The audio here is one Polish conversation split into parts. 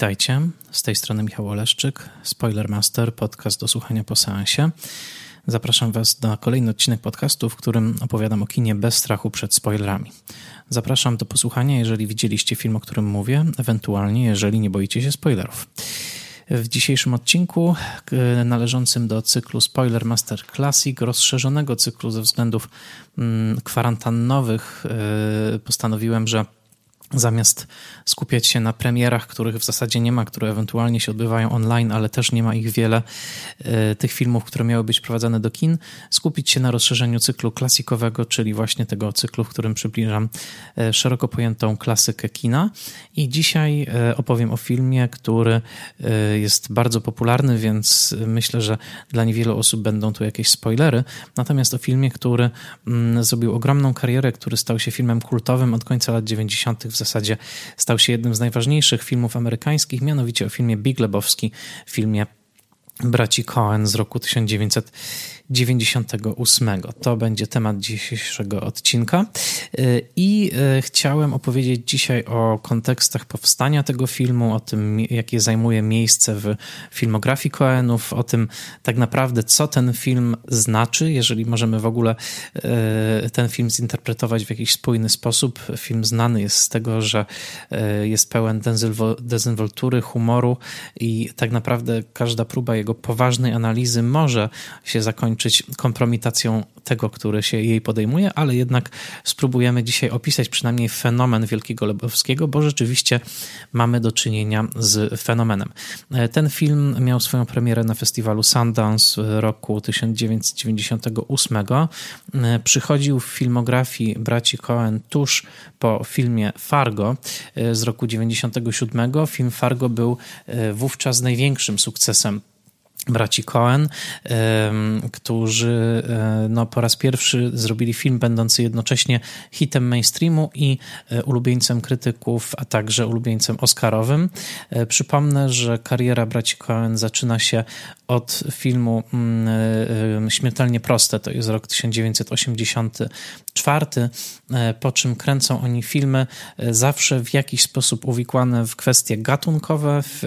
Witajcie, z tej strony Michał Oleszczyk, Spoilermaster, podcast do słuchania po seansie. Zapraszam Was na kolejny odcinek podcastu, w którym opowiadam o kinie bez strachu przed spoilerami. Zapraszam do posłuchania, jeżeli widzieliście film, o którym mówię, ewentualnie jeżeli nie boicie się spoilerów. W dzisiejszym odcinku, e, należącym do cyklu Spoiler Master Classic, rozszerzonego cyklu ze względów mm, kwarantannowych, e, postanowiłem, że Zamiast skupiać się na premierach, których w zasadzie nie ma, które ewentualnie się odbywają online, ale też nie ma ich wiele, e, tych filmów, które miały być prowadzone do kin, skupić się na rozszerzeniu cyklu klasikowego, czyli właśnie tego cyklu, w którym przybliżam e, szeroko pojętą klasykę kina. I dzisiaj e, opowiem o filmie, który jest bardzo popularny, więc myślę, że dla niewielu osób będą tu jakieś spoilery. Natomiast o filmie, który mm, zrobił ogromną karierę, który stał się filmem kultowym od końca lat 90. w zasadzie stał się jednym z najważniejszych filmów amerykańskich, mianowicie o filmie Big Lebowski, filmie braci Cohen z roku 1900. 98. To będzie temat dzisiejszego odcinka. Y, I y, chciałem opowiedzieć dzisiaj o kontekstach powstania tego filmu, o tym, jakie zajmuje miejsce w filmografii Coenów, o tym tak naprawdę, co ten film znaczy, jeżeli możemy w ogóle y, ten film zinterpretować w jakiś spójny sposób. Film znany jest z tego, że jest pełen dezynwoltury, humoru i tak naprawdę każda próba jego poważnej analizy może się zakończyć zakończyć kompromitacją tego, który się jej podejmuje, ale jednak spróbujemy dzisiaj opisać przynajmniej fenomen Wielkiego Lebowskiego, bo rzeczywiście mamy do czynienia z fenomenem. Ten film miał swoją premierę na festiwalu Sundance roku 1998. Przychodził w filmografii braci Cohen tuż po filmie Fargo z roku 1997. Film Fargo był wówczas największym sukcesem braci Cohen, którzy e, no, po raz pierwszy zrobili film będący jednocześnie hitem mainstreamu i e, ulubieńcem krytyków, a także ulubieńcem oscarowym. E, przypomnę, że kariera braci Cohen zaczyna się od filmu mm, Śmiertelnie proste, to jest rok 1984, po czym kręcą oni filmy zawsze w jakiś sposób uwikłane w kwestie gatunkowe, w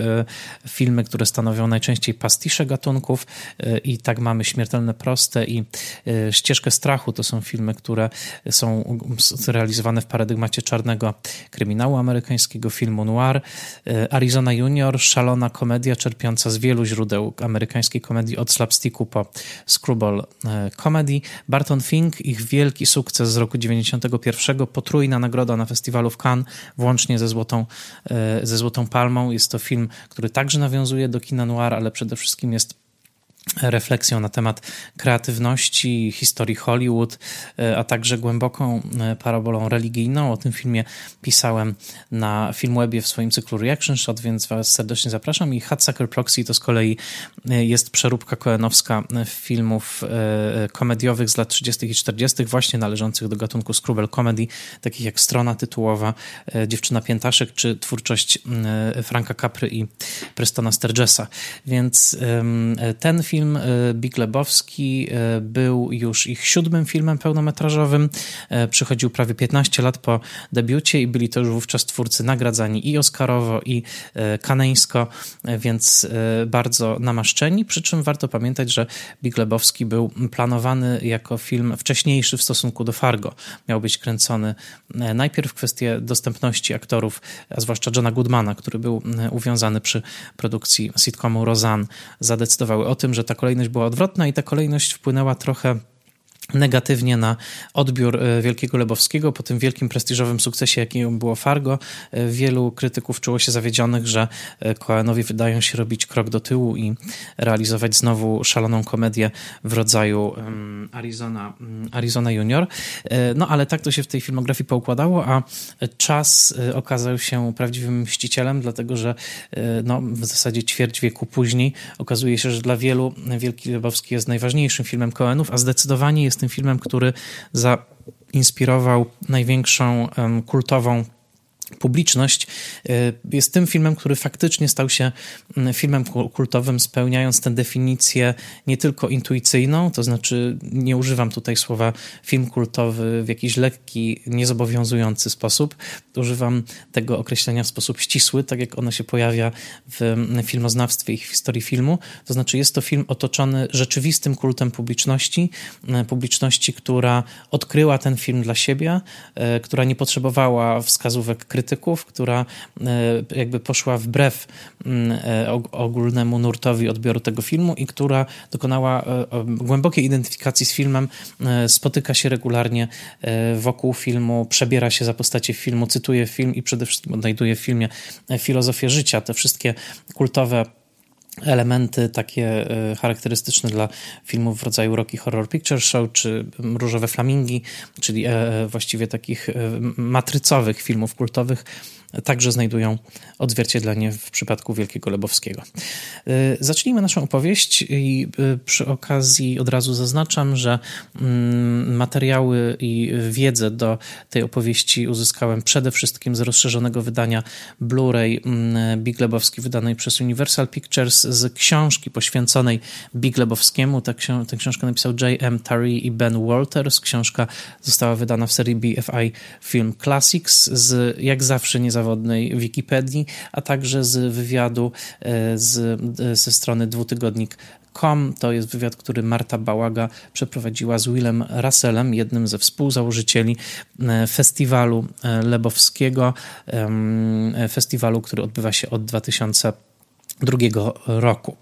filmy, które stanowią najczęściej pastisze gatunków y, i tak mamy Śmiertelne Proste i y, Ścieżkę Strachu. To są filmy, które są realizowane w paradygmacie czarnego kryminału amerykańskiego, filmu noir. Y, Arizona Junior, szalona komedia czerpiąca z wielu źródeł amerykańskiej komedii od slapsticku po screwball comedy. Barton Fink, ich wielki sukces z roku 91, potrójna nagroda na festiwalu w Cannes, włącznie ze Złotą, ze Złotą Palmą. Jest to film, który także nawiązuje do kina noir, ale przede wszystkim jest refleksją na temat kreatywności, historii Hollywood, e, a także głęboką e, parabolą religijną. O tym filmie pisałem na Filmwebie w swoim cyklu Reaction Shot, więc Was serdecznie zapraszam. I Hatsucker Proxy to z kolei e, jest przeróbka koenowska filmów komediowych z lat 30. i 40., właśnie należących do gatunku Scrubble Comedy, takich jak Strona Tytułowa, Dziewczyna Piętaszek, czy twórczość Franka Capry i Prestona Sturgesa. Więc ten film film e, Big Lebowski e, był już ich siódmym filmem pełnometrażowym. E, przychodził prawie 15 lat po debiucie i byli to już wówczas twórcy nagradzani i Oscarowo, i kaneńsko, więc bardzo namaszczeni. Przy czym warto pamiętać, że Big Lebowski był planowany jako film wcześniejszy w stosunku do Fargo. Miał być kręcony najpierw kwestie dostępności aktorów, a zwłaszcza Johna Goodmana, który był uwiązany przy produkcji sitcomu Roseanne, zadecydowały o tym, że ta kolejność była odwrotna i ta kolejność wpłynęła trochę negatywnie na odbiór e, Wielkiego Lebowskiego po tym wielkim prestiżowym sukcesie, jakim było Fargo. E, wielu krytyków czuło się zawiedzionych, że e, Coenowi wydają się robić krok do tyłu i realizować znowu szaloną komedię w rodzaju Arizona, mm, Arizona Junior. No ale tak to się w tej filmografii poukładało, a czas okazał się prawdziwym mścicielem, dlatego że no, w zasadzie ćwierć wieku później okazuje się, że dla wielu Wielki Lebowski jest najważniejszym filmem Coenów, a zdecydowanie jest tym filmem, który zainspirował największą kultową publiczność, y, jest tym filmem, który faktycznie stał się mm, filmem kultowym, spełniając tę definicję nie tylko intuicyjną, to znaczy nie używam tutaj słowa film kultowy w jakiś lekki, niezobowiązujący sposób. Używam tego określenia w sposób ścisły, tak jak ono się pojawia w mm, filmoznawstwie i w historii filmu. To znaczy jest to film otoczony rzeczywistym kultem publiczności, mm, publiczności, która odkryła ten film dla siebie, y, która nie potrzebowała wskazówek krytycznych, krytyków, która e, jakby poszła wbrew mm, e, ogólnemu nurtowi odbioru tego filmu i która dokonała e, głębokiej identyfikacji z filmem, spotyka się regularnie wokół filmu, przebiera się za postacie filmu, cytuje film i przede wszystkim odnajduje w filmie filozofię życia. Te wszystkie kultowe elementy takie charakterystyczne dla filmów w rodzaju Rocky Horror Picture Show czy Różowe Flamingi, czyli właściwie takich matrycowych filmów kultowych także znajdują odzwierciedlenie w przypadku Wielkiego Lebowskiego. Y, zacznijmy naszą opowieść i y, przy okazji od razu zaznaczam, że mm, materiały i wiedzę do tej opowieści uzyskałem przede wszystkim z rozszerzonego wydania Blu-ray mm, Big Lebowski wydanej przez Universal Pictures z książki poświęconej Big Lebowskiemu. Tę, książ tę książkę napisał J.M. Tarry i Ben Walters. Książka została wydana w serii BFI Film Classics z jak zawsze niezawodnym zawodnej Wikipedii, a także z wywiadu e, z, e, ze strony dwutygodnik.com. To jest wywiad, który Marta Bałaga przeprowadziła z Willem Russellem, jednym ze współzałożycieli e, festiwalu lebowskiego, festiwalu, który odbywa się od 2000 drugiego roku.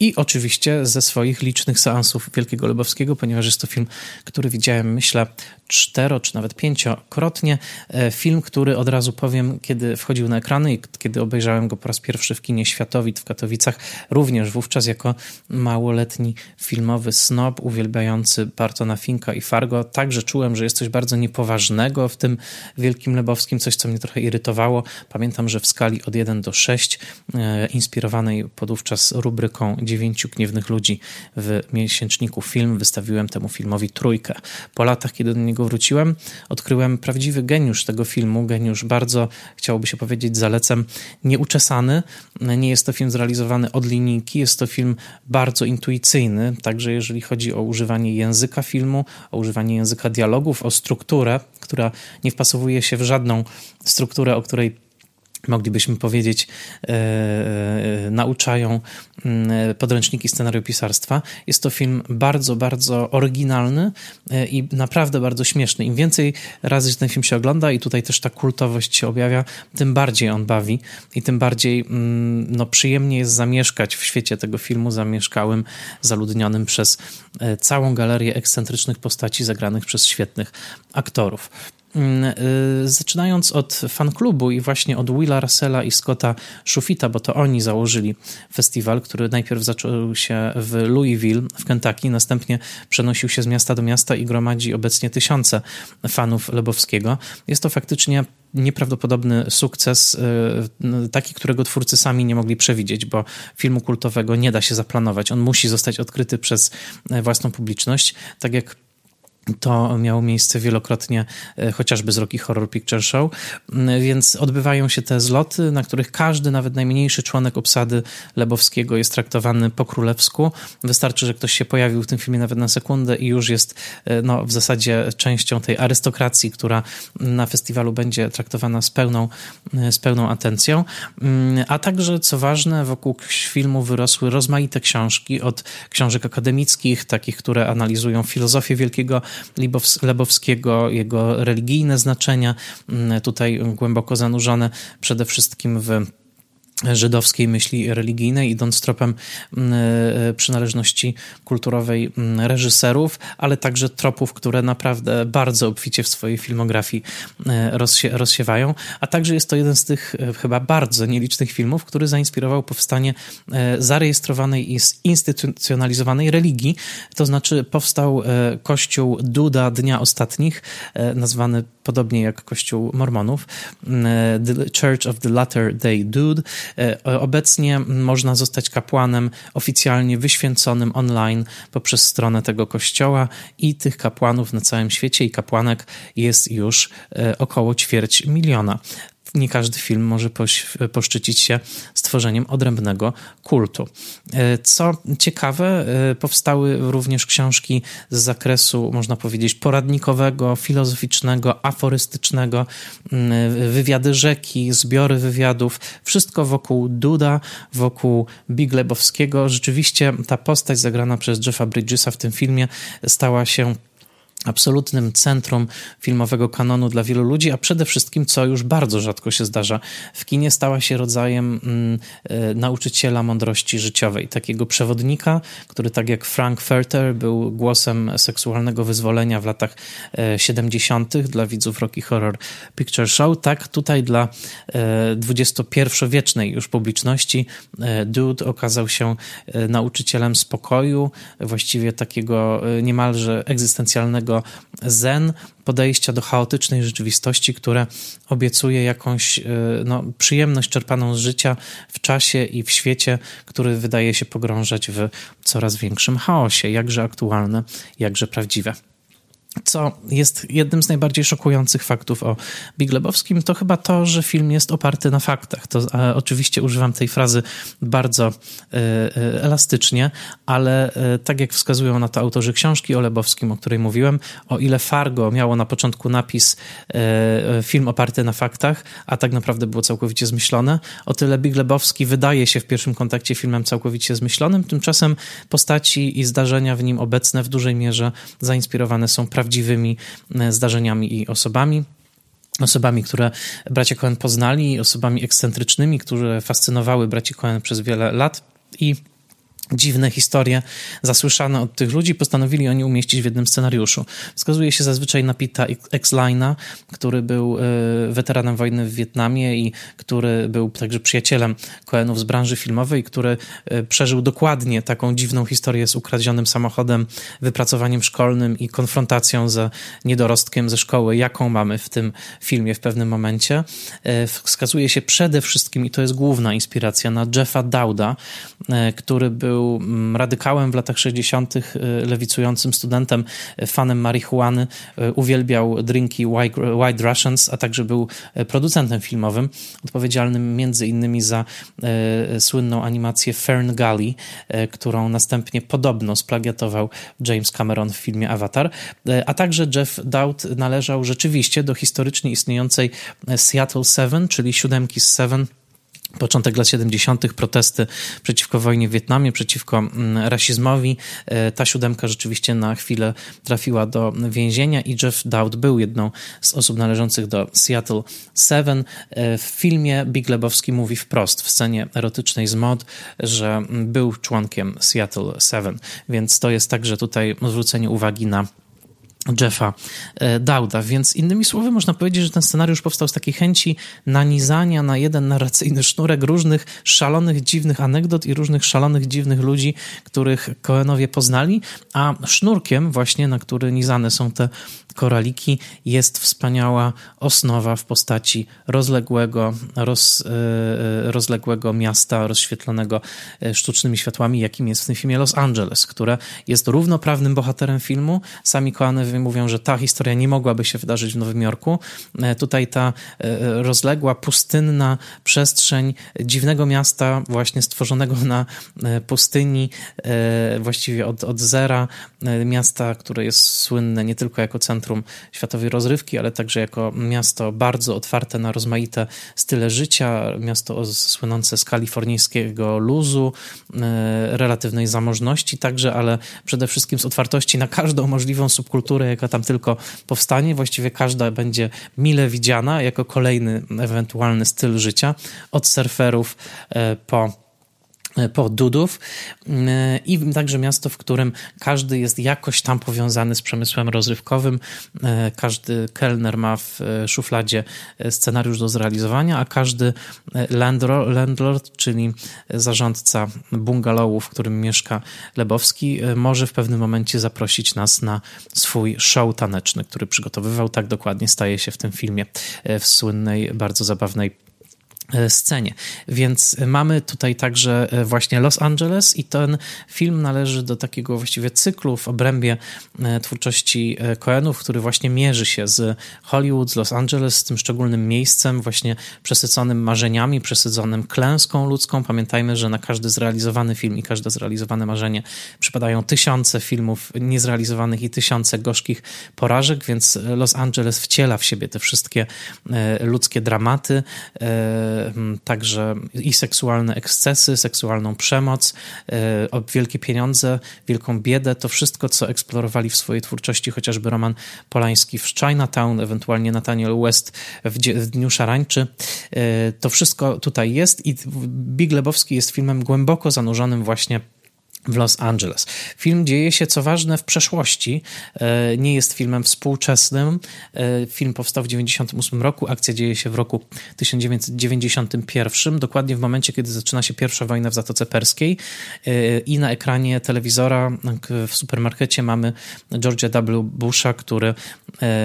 I oczywiście ze swoich licznych seansów Wielkiego Lebowskiego, ponieważ jest to film, który widziałem, myślę, cztero czy nawet pięciokrotnie. E, film, który od razu powiem, kiedy wchodził na ekrany i kiedy obejrzałem go po raz pierwszy w kinie Światowit w Katowicach, również wówczas jako małoletni filmowy snob uwielbiający Bartona Finka i Fargo, także czułem, że jest coś bardzo niepoważnego w tym Wielkim Lebowskim, coś, co mnie trochę irytowało. Pamiętam, że w skali od 1 do 6, e, inspirowanej podówczas rubryką Dziewięciu Gniewnych Ludzi w miesięczniku Film, wystawiłem temu filmowi trójkę. Po latach, kiedy do niego niego wróciłem, odkryłem prawdziwy geniusz tego filmu. Geniusz bardzo, chciałoby się powiedzieć, zalecem nieuczesany. Nie jest to film zrealizowany od linijki, jest to film bardzo intuicyjny, także jeżeli chodzi o używanie języka filmu, o używanie języka dialogów, o strukturę, która nie wpasowuje się w żadną strukturę, o której moglibyśmy powiedzieć, e, e, nauczają mm, podręczniki scenariopisarstwa. Jest to film bardzo, bardzo oryginalny e, i naprawdę bardzo śmieszny. Im więcej razy ten film się ogląda i tutaj też ta kultowość się objawia, tym bardziej on bawi i tym bardziej mm, no, przyjemnie jest zamieszkać w świecie tego filmu zamieszkałym, zaludnionym przez całą galerię ekscentrycznych postaci zagranych przez świetnych aktorów. Mm, y, zaczynając od fanklubu i właśnie od Willa Russella i Scotta Schufita, bo to oni założyli festiwal, który najpierw zaczął się w Louisville w Kentucky, następnie przenosił się z miasta do miasta i gromadzi obecnie tysiące fanów Lebowskiego. Jest to faktycznie nieprawdopodobny sukces, y, taki, którego twórcy sami nie mogli przewidzieć, bo filmu kultowego nie da się zaplanować. On musi zostać odkryty przez y, własną publiczność, tak jak to miało miejsce wielokrotnie, e, chociażby z Rocky Horror Picture Show, mm, więc odbywają się te zloty, na których każdy, nawet najmniejszy członek obsady Lebowskiego jest traktowany po królewsku. Wystarczy, że ktoś się pojawił w tym filmie nawet na sekundę i już jest e, no, w zasadzie częścią tej arystokracji, która na festiwalu będzie traktowana z pełną, e, z pełną atencją. Mm, a także, co ważne, wokół filmu wyrosły rozmaite książki, od książek akademickich, takich, które analizują filozofię wielkiego Lebowskiego, jego religijne znaczenia, mm, tutaj głęboko zanurzone przede wszystkim w żydowskiej myśli religijnej, idąc tropem mm, e, przynależności kulturowej mm, reżyserów, ale także tropów, które naprawdę bardzo obficie w swojej filmografii e, rozsie rozsiewają, a także jest to jeden z tych e, chyba bardzo nielicznych filmów, który zainspirował powstanie zarejestrowanej i zinstytucjonalizowanej religii, to znaczy powstał kościół Duda Dnia Ostatnich, nazwany podobnie jak kościół mormonów, The Church of the Latter Day Dude, E, obecnie można zostać kapłanem oficjalnie wyświęconym online poprzez stronę tego kościoła i tych kapłanów na całym świecie i kapłanek jest już e, około ćwierć miliona. Nie każdy film może poszczycić się stworzeniem odrębnego kultu. E, co ciekawe, e, powstały również książki z zakresu, można powiedzieć, poradnikowego, filozoficznego, aforystycznego, wywiady rzeki, zbiory wywiadów, wszystko wokół Duda, wokół Big Lebowskiego. Rzeczywiście ta postać zagrana przez Jeffa Bridgesa w tym filmie stała się absolutnym centrum filmowego kanonu dla wielu ludzi, a przede wszystkim, co już bardzo rzadko się zdarza, w kinie stała się rodzajem mm, e, nauczyciela mądrości życiowej, takiego przewodnika, który tak jak Frank Furter był głosem seksualnego wyzwolenia w latach e, 70. dla widzów Rocky Horror Picture Show, tak tutaj dla e, XXI-wiecznej już publiczności e, Dude okazał się e, nauczycielem spokoju, właściwie takiego e, niemalże egzystencjalnego zen, podejścia do chaotycznej rzeczywistości, które obiecuje jakąś e, no, przyjemność czerpaną z życia w czasie i w świecie, który wydaje się pogrążać w coraz większym chaosie, jakże aktualne, jakże prawdziwe co jest jednym z najbardziej szokujących faktów o Big Lebowskim, to chyba to, że film jest oparty na faktach. To oczywiście używam tej frazy bardzo e, e, elastycznie, ale e, tak jak wskazują na to autorzy książki o Lebowskim, o której mówiłem, o ile Fargo miało na początku napis film oparty na faktach, a tak naprawdę było całkowicie zmyślone, o tyle Big Lebowski wydaje się w pierwszym kontakcie filmem całkowicie zmyślonym, tymczasem postaci i zdarzenia w nim obecne w dużej mierze zainspirowane są prawdziwymi prawdziwymi e, zdarzeniami i osobami. Osobami, które bracia Cohen poznali, osobami ekscentrycznymi, które fascynowały braci Cohen przez wiele lat. I dziwne historie zasłyszane od tych ludzi, postanowili oni umieścić w jednym scenariuszu. Wskazuje się zazwyczaj na Pita Exlina, który był e, weteranem wojny w Wietnamie i który był także przyjacielem Coenów z branży filmowej, który e, przeżył dokładnie taką dziwną historię z ukradzionym samochodem, wypracowaniem szkolnym i konfrontacją ze niedorostkiem ze szkoły, jaką mamy w tym filmie w pewnym momencie. E, wskazuje się przede wszystkim, i to jest główna inspiracja, na Jeffa Dauda, który był był mm, radykałem w latach 60., y, lewicującym studentem, y, fanem marihuany, y, uwielbiał drinki White Russians, a także był producentem filmowym, odpowiedzialnym między innymi za słynną animację Fern Gully, którą następnie podobno splagiatował James Cameron w filmie Avatar, a także Jeff Dowd należał rzeczywiście do historycznie istniejącej Seattle Seven, czyli siódemki z Seven, początek lat 70., protesty przeciwko wojnie w Wietnamie, przeciwko mm, rasizmowi. E, ta siódemka rzeczywiście na chwilę trafiła do więzienia i Jeff Dowd był jedną z osób należących do Seattle Seven. E, w filmie Big Lebowski mówi wprost w scenie erotycznej z mod, że był członkiem Seattle Seven, więc to jest także tutaj zwrócenie uwagi na Jeffa e, Dauda. Więc innymi słowy można powiedzieć, że ten scenariusz powstał z takiej chęci nanizania na jeden narracyjny sznurek różnych szalonych, dziwnych anegdot i różnych szalonych, dziwnych ludzi, których Koenowie poznali, a sznurkiem właśnie, na który nizane są te koraliki, jest wspaniała osnowa w postaci rozległego, roz, e, e, rozległego miasta rozświetlonego sztucznymi światłami, jakim jest w tym filmie Los Angeles, które jest równoprawnym bohaterem filmu. Sami Koenowie mówią, że ta historia nie mogłaby się wydarzyć w Nowym Jorku. E, tutaj ta e, rozległa, pustynna przestrzeń dziwnego miasta, właśnie stworzonego na e, pustyni, właściwie od, od zera, miasta, które jest słynne nie tylko jako centrum światowej rozrywki, ale także jako miasto bardzo otwarte na rozmaite style życia, miasto słynące z kalifornijskiego luzu, relatywnej zamożności także, ale przede wszystkim z otwartości na każdą możliwą subkulturę jaka tam tylko powstanie. Właściwie każda będzie mile widziana jako kolejny ewentualny styl życia, od surferów e, po po Dudów i także miasto, w którym każdy jest jakoś tam powiązany z przemysłem rozrywkowym. Każdy kelner ma w szufladzie scenariusz do zrealizowania, a każdy landlord, czyli zarządca bungalowu, w którym mieszka Lebowski, może w pewnym momencie zaprosić nas na swój show taneczny, który przygotowywał. Tak dokładnie staje się w tym filmie w słynnej, bardzo zabawnej E, scenie. Więc mamy tutaj także e, właśnie Los Angeles i ten film należy do takiego właściwie cyklu w obrębie e, twórczości Coenów, który właśnie mierzy się z Hollywood, z Los Angeles, z tym szczególnym miejscem właśnie przesyconym marzeniami, przesyconym klęską ludzką. Pamiętajmy, że na każdy zrealizowany film i każde zrealizowane marzenie przypadają tysiące filmów niezrealizowanych i tysiące gorzkich porażek, więc Los Angeles wciela w siebie te wszystkie ludzkie dramaty, także i seksualne ekscesy, seksualną przemoc, e, wielkie pieniądze, wielką biedę, to wszystko, co eksplorowali w swojej twórczości chociażby Roman Polański w Chinatown, ewentualnie Nathaniel West w, Dniu Szarańczy. E, to wszystko tutaj jest i Big Lebowski jest filmem głęboko zanurzonym właśnie w Los Angeles. Film dzieje się, co ważne, w przeszłości. E, nie jest filmem współczesnym. E, film powstał w 1998 roku, akcja dzieje się w roku 1991, dokładnie w momencie, kiedy zaczyna się pierwsza wojna w Zatoce Perskiej e, i na ekranie telewizora w supermarkecie mamy George'a W. Busha, który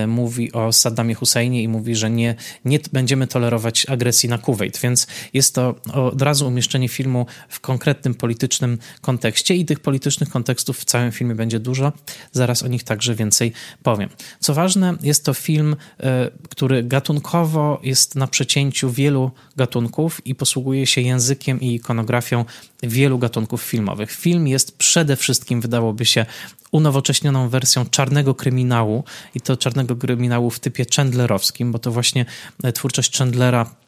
mówi o Saddamie Husseinie i mówi, że nie, nie będziemy tolerować agresji na Kuwait, więc jest to od razu umieszczenie filmu w konkretnym politycznym kontekście i tych politycznych kontekstów w całym filmie będzie dużo. Zaraz o nich także więcej powiem. Co ważne, jest to film, e, który gatunkowo jest na przecięciu wielu gatunków i posługuje się językiem i ikonografią wielu gatunków filmowych. Film jest przede wszystkim, wydałoby się, unowocześnioną wersją czarnego kryminału i to czarnego kryminału w typie Chandlerowskim, bo to właśnie e, twórczość Chandlera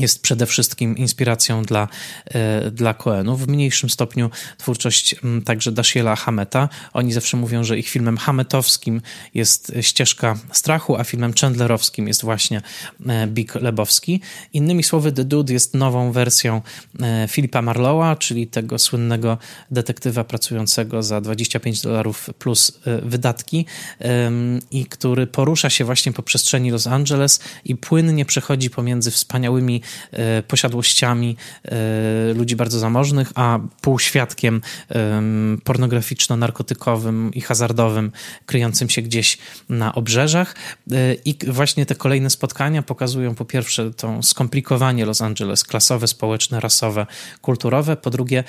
jest przede wszystkim inspiracją dla, e, dla Coenów. W mniejszym stopniu twórczość także Dashiela Hameta. Oni zawsze mówią, że ich filmem hametowskim jest ścieżka strachu, a filmem Chandlerowskim jest właśnie e, Big Lebowski. Innymi słowy, The Dude jest nową wersją e, Philipa Marlowa, czyli tego słynnego detektywa pracującego za 25 dolarów plus wydatki i który porusza się właśnie po przestrzeni Los Angeles i płynnie przechodzi pomiędzy wspaniałymi E, posiadłościami e, ludzi bardzo zamożnych, a półświadkiem pornograficzno-narkotykowym i hazardowym, kryjącym się gdzieś na obrzeżach. E, I właśnie te kolejne spotkania pokazują po pierwsze to skomplikowanie Los Angeles, klasowe, społeczne, rasowe, kulturowe. Po drugie,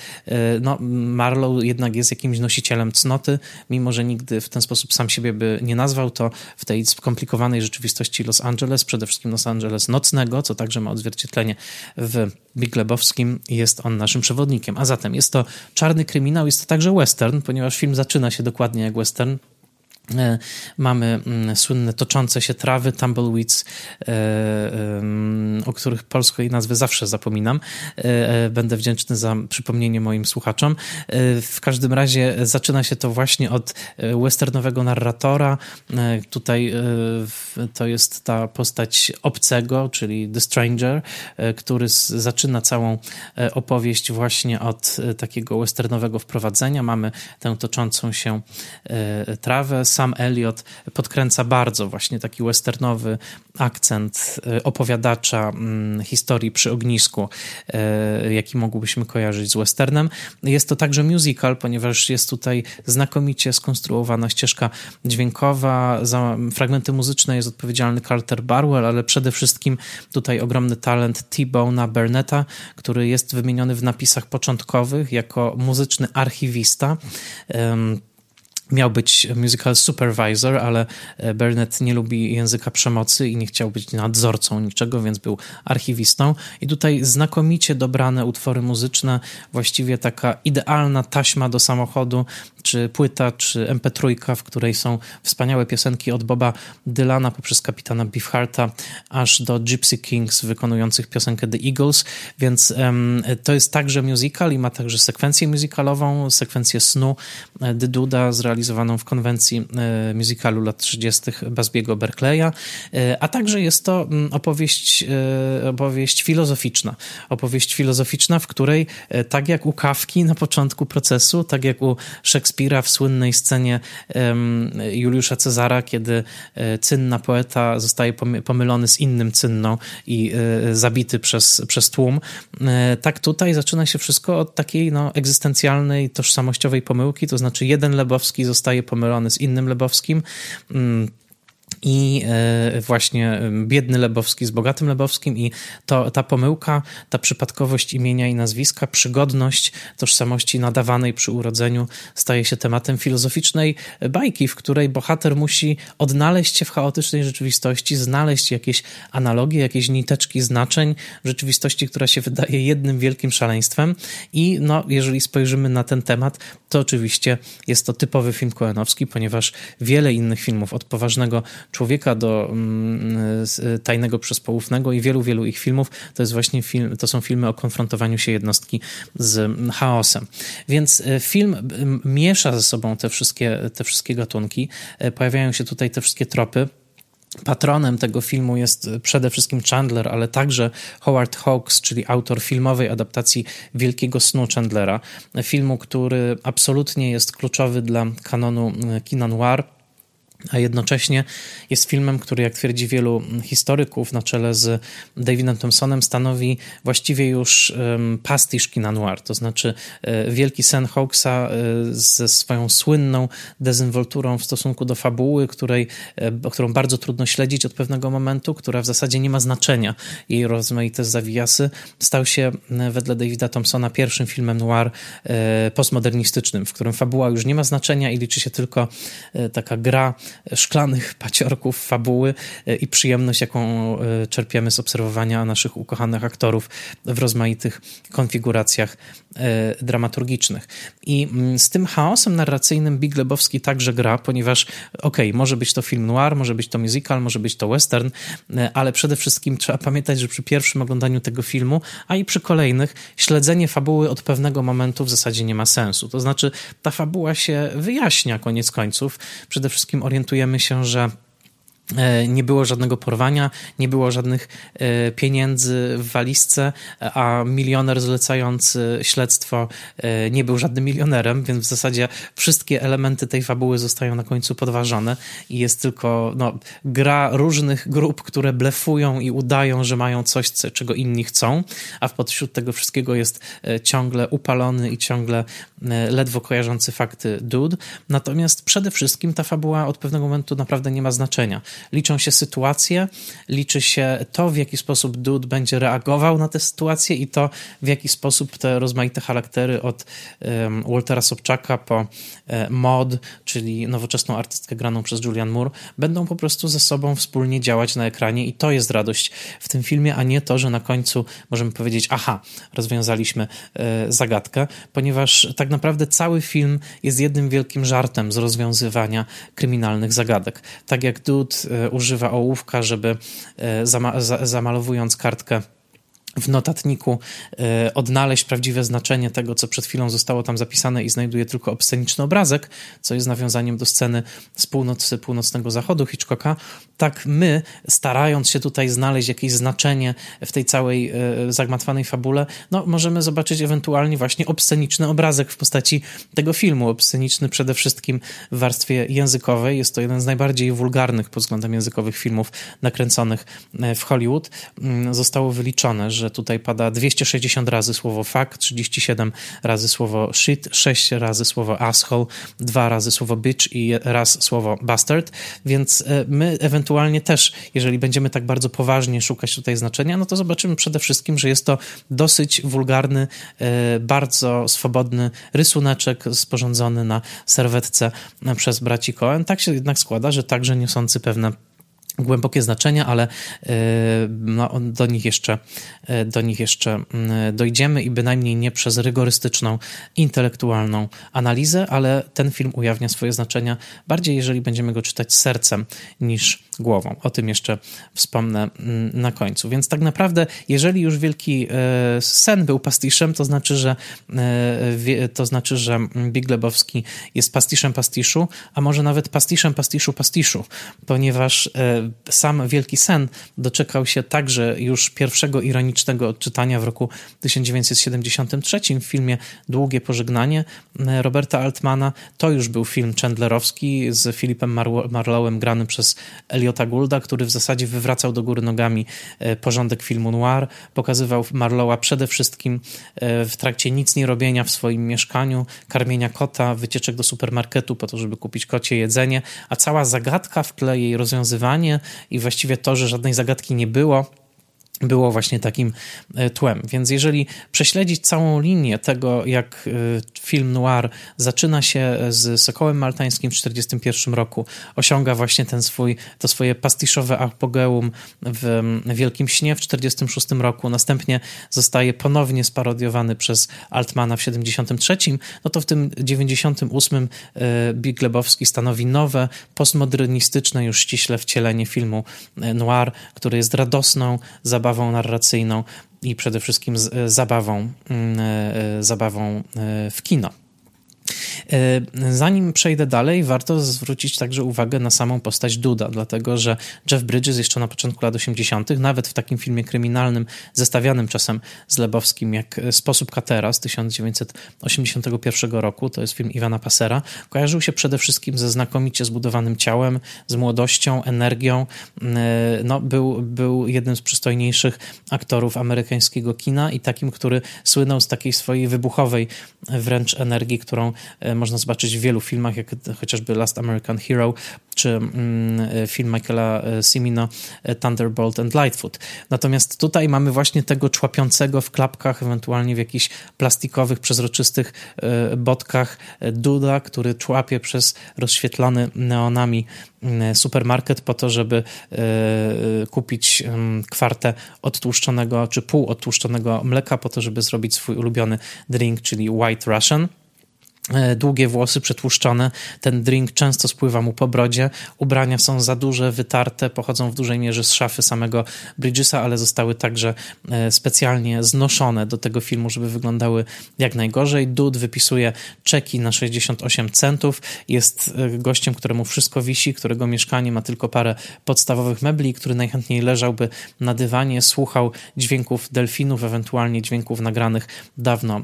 no, Marlow jednak jest jakimś nosicielem cnoty, mimo że nigdy w ten sposób sam siebie by nie nazwał, to w tej skomplikowanej rzeczywistości Los Angeles, przede wszystkim Los Angeles nocnego, co także ma odzwierciedlenie w Big Lebowskim jest on naszym przewodnikiem. A zatem jest to czarny kryminał, jest to także western, ponieważ film zaczyna się dokładnie jak western. E, mamy mm, słynne toczące się trawy, tumbleweeds, e, o których polskiej nazwy zawsze zapominam. E, będę wdzięczny za przypomnienie moim słuchaczom. W każdym razie zaczyna się to właśnie od westernowego narratora. Tutaj to jest ta postać obcego, czyli The Stranger, który zaczyna całą opowieść właśnie od takiego westernowego wprowadzenia. Mamy tę toczącą się trawę, sam Elliot podkręca bardzo właśnie taki westernowy akcent y, opowiadacza mm, historii przy ognisku, y, jaki mógłbyśmy kojarzyć z westernem. Jest to także musical, ponieważ jest tutaj znakomicie skonstruowana ścieżka dźwiękowa, za fragmenty muzyczne jest odpowiedzialny Carter Barwell, ale przede wszystkim tutaj ogromny talent T-Bone'a Burnetta, który jest wymieniony w napisach początkowych jako muzyczny archiwista miał być musical supervisor, ale e, Burnett nie lubi języka przemocy i nie chciał być nadzorcą niczego, więc był archiwistą. I tutaj znakomicie dobrane utwory muzyczne, właściwie taka idealna taśma do samochodu, czy płyta, czy MP3, w której są wspaniałe piosenki od Boba Dylana poprzez kapitana Beefhearta, aż do Gypsy Kings wykonujących piosenkę The Eagles, więc um, to jest także musical i ma także sekwencję musicalową, sekwencję snu e, The Duda zrealizowaną w konwencji e, musicalu lat 30. Basbiego Berkeleya, e, a także jest to opowieść, opowieść filozoficzna. Opowieść filozoficzna, w której tak jak u Kawki na początku procesu, tak jak u Szekspira Szekspira w słynnej scenie Juliusza Cezara, kiedy e, cynna poeta zostaje pomylony z innym cynną i e, zabity przez, przez tłum. E, tak tutaj zaczyna się wszystko od takiej no, egzystencjalnej, tożsamościowej pomyłki, to znaczy jeden Lebowski zostaje pomylony z innym Lebowskim. I e, właśnie biedny Lebowski z bogatym Lebowskim i to, ta pomyłka, ta przypadkowość imienia i nazwiska, przygodność tożsamości nadawanej przy urodzeniu staje się tematem filozoficznej bajki, w której bohater musi odnaleźć się w chaotycznej rzeczywistości, znaleźć jakieś analogie, jakieś niteczki znaczeń w rzeczywistości, która się wydaje jednym wielkim szaleństwem. I no, jeżeli spojrzymy na ten temat, to oczywiście jest to typowy film Koenowski, ponieważ wiele innych filmów od poważnego człowieka do mm, tajnego przespołównego i wielu, wielu ich filmów to jest właśnie film, to są filmy o konfrontowaniu się jednostki z chaosem. Więc e, film miesza ze sobą te wszystkie, te wszystkie gatunki. Pojawiają się tutaj te wszystkie tropy. Patronem tego filmu jest przede wszystkim Chandler, ale także Howard Hawks, czyli autor filmowej adaptacji Wielkiego Snu Chandlera, filmu, który absolutnie jest kluczowy dla kanonu kina noir a jednocześnie jest filmem, który, jak twierdzi wielu historyków, na czele z Davidem Thompsonem, stanowi właściwie już pastisz kina noir, to znaczy e, wielki sen Hawksa e, ze swoją słynną dezynwolturą w stosunku do fabuły, której, e, którą bardzo trudno śledzić od pewnego momentu, która w zasadzie nie ma znaczenia. Jej rozmaite zawijasy stał się wedle Davida Thompsona pierwszym filmem noir postmodernistycznym, w którym fabuła już nie ma znaczenia i liczy się tylko taka gra szklanych paciorków fabuły e, i przyjemność, jaką e, czerpiemy z obserwowania naszych ukochanych aktorów w rozmaitych konfiguracjach dramaturgicznych. I mm, z tym chaosem narracyjnym Big Lebowski także gra, ponieważ okej, okay, może być to film noir, może być to musical, może być to western, ale przede wszystkim trzeba pamiętać, że przy pierwszym oglądaniu tego filmu, a i przy kolejnych, śledzenie fabuły od pewnego momentu w zasadzie nie ma sensu. To znaczy, ta fabuła się wyjaśnia koniec końców. Przede wszystkim orientuje orientujemy się, że E, nie było żadnego porwania, nie było żadnych e, pieniędzy w walizce, a milioner zlecający śledztwo e, nie był żadnym milionerem, więc w zasadzie wszystkie elementy tej fabuły zostają na końcu podważone i jest tylko no, gra różnych grup, które blefują i udają, że mają coś, czego inni chcą, a w podśród tego wszystkiego jest ciągle upalony i ciągle ledwo kojarzący fakty dude. Natomiast przede wszystkim ta fabuła od pewnego momentu naprawdę nie ma znaczenia liczą się sytuacje, liczy się to, w jaki sposób Dude będzie reagował na te sytuacje i to, w jaki sposób te rozmaite charaktery od Waltera Sobczaka po um, Mod, czyli nowoczesną artystkę graną przez Julian Moore, będą po prostu ze sobą wspólnie działać na ekranie i to jest radość w tym filmie, a nie to, że na końcu możemy powiedzieć, aha, rozwiązaliśmy e, zagadkę, ponieważ tak naprawdę cały film jest jednym wielkim żartem z rozwiązywania kryminalnych zagadek. Tak jak Dude E, używa ołówka, żeby e, zamalowując kartkę w notatniku e, odnaleźć prawdziwe znaczenie tego, co przed chwilą zostało tam zapisane i znajduje tylko obsceniczny obrazek, co jest nawiązaniem do sceny z północy, północnego zachodu Hitchcocka, tak my, starając się tutaj znaleźć jakieś znaczenie w tej całej e, zagmatwanej fabule, no możemy zobaczyć ewentualnie właśnie obsceniczny obrazek w postaci tego filmu. Obsceniczny przede wszystkim w warstwie językowej. Jest to jeden z najbardziej wulgarnych pod względem językowych filmów nakręconych e, w Hollywood. Mm, zostało wyliczone, że tutaj pada 260 razy słowo fuck, 37 razy słowo shit, 6 razy słowo asshole, 2 razy słowo bitch i raz słowo bastard, więc e, my ewentualnie też, jeżeli będziemy tak bardzo poważnie szukać tutaj znaczenia, no to zobaczymy przede wszystkim, że jest to dosyć wulgarny, e, bardzo swobodny rysuneczek sporządzony na serwetce przez braci Cohen. Tak się jednak składa, że także niosący pewne głębokie znaczenia, ale e, no, do, nich jeszcze, e, do nich jeszcze mm, dojdziemy i bynajmniej nie przez rygorystyczną, intelektualną analizę, ale ten film ujawnia swoje znaczenia bardziej, jeżeli będziemy go czytać sercem niż głową. O tym jeszcze wspomnę mm, na końcu. Więc tak naprawdę, jeżeli już Wielki e, Sen był pastiszem, to znaczy, że to znaczy, że Big Lebowski jest pastiszem pastiszu, a może nawet pastiszem pastiszu pastiszu, ponieważ sam Wielki Sen doczekał się także już pierwszego ironicznego odczytania w roku 1973 w filmie Długie Pożegnanie Roberta Altmana. To już był film Chandlerowski z Filipem Marlowem grany przez Eliota Goulda, który w zasadzie wywracał do góry nogami porządek filmu noir. Pokazywał Marlowa przede wszystkim w trakcie nic nie robienia w swoim mieszkaniu, karmienia kota, wycieczek do supermarketu po to, żeby kupić kocie jedzenie, a cała zagadka w tle, jej rozwiązywanie i właściwie to, że żadnej zagadki nie było, było właśnie takim e, tłem. Więc jeżeli prześledzić całą linię tego, jak e, film noir zaczyna się z Sokołem Maltańskim w 1941 roku, osiąga właśnie ten swój, to swoje pastiszowe apogeum w Wielkim Śnie w 1946 roku, następnie zostaje ponownie sparodiowany przez Altmana w 1973, no to w tym 1998 e, Big Lebowski stanowi nowe, postmodernistyczne już ściśle wcielenie filmu noir, który jest radosną, zabawą zabawą narracyjną i przede wszystkim z e, zabawą, mm, e, e, zabawą w kino. E, zanim przejdę dalej, warto zwrócić także uwagę na samą postać Duda, dlatego że Jeff Bridges jeszcze na początku lat 80., nawet w takim filmie kryminalnym, zestawianym czasem z Lebowskim, jak Sposób Katera z 1981 roku, to jest film Iwana Passera, kojarzył się przede wszystkim ze znakomicie zbudowanym ciałem, z młodością, energią. E, no, był, był jednym z przystojniejszych aktorów amerykańskiego kina i takim, który słynął z takiej swojej wybuchowej wręcz energii, którą E, można zobaczyć w wielu filmach, jak chociażby Last American Hero, czy mm, e, film Michaela Simino e, Thunderbolt and Lightfoot. Natomiast tutaj mamy właśnie tego człapiącego w klapkach, ewentualnie w jakichś plastikowych, przezroczystych botkach Duda, który człapie przez rozświetlony neonami mm, supermarket po to, żeby kupić mm, kwartę odtłuszczonego czy pół odtłuszczonego mleka po to, żeby zrobić swój ulubiony drink, czyli White Russian. E, długie włosy przetłuszczone, ten drink często spływa mu po brodzie, ubrania są za duże, wytarte, pochodzą w dużej mierze z szafy samego Bridgesa, ale zostały także e, specjalnie znoszone do tego filmu, żeby wyglądały jak najgorzej. Dud wypisuje czeki na 68 centów, jest e, gościem, któremu wszystko wisi, którego mieszkanie ma tylko parę podstawowych mebli, który najchętniej leżałby na dywanie, słuchał dźwięków delfinów, ewentualnie dźwięków nagranych dawno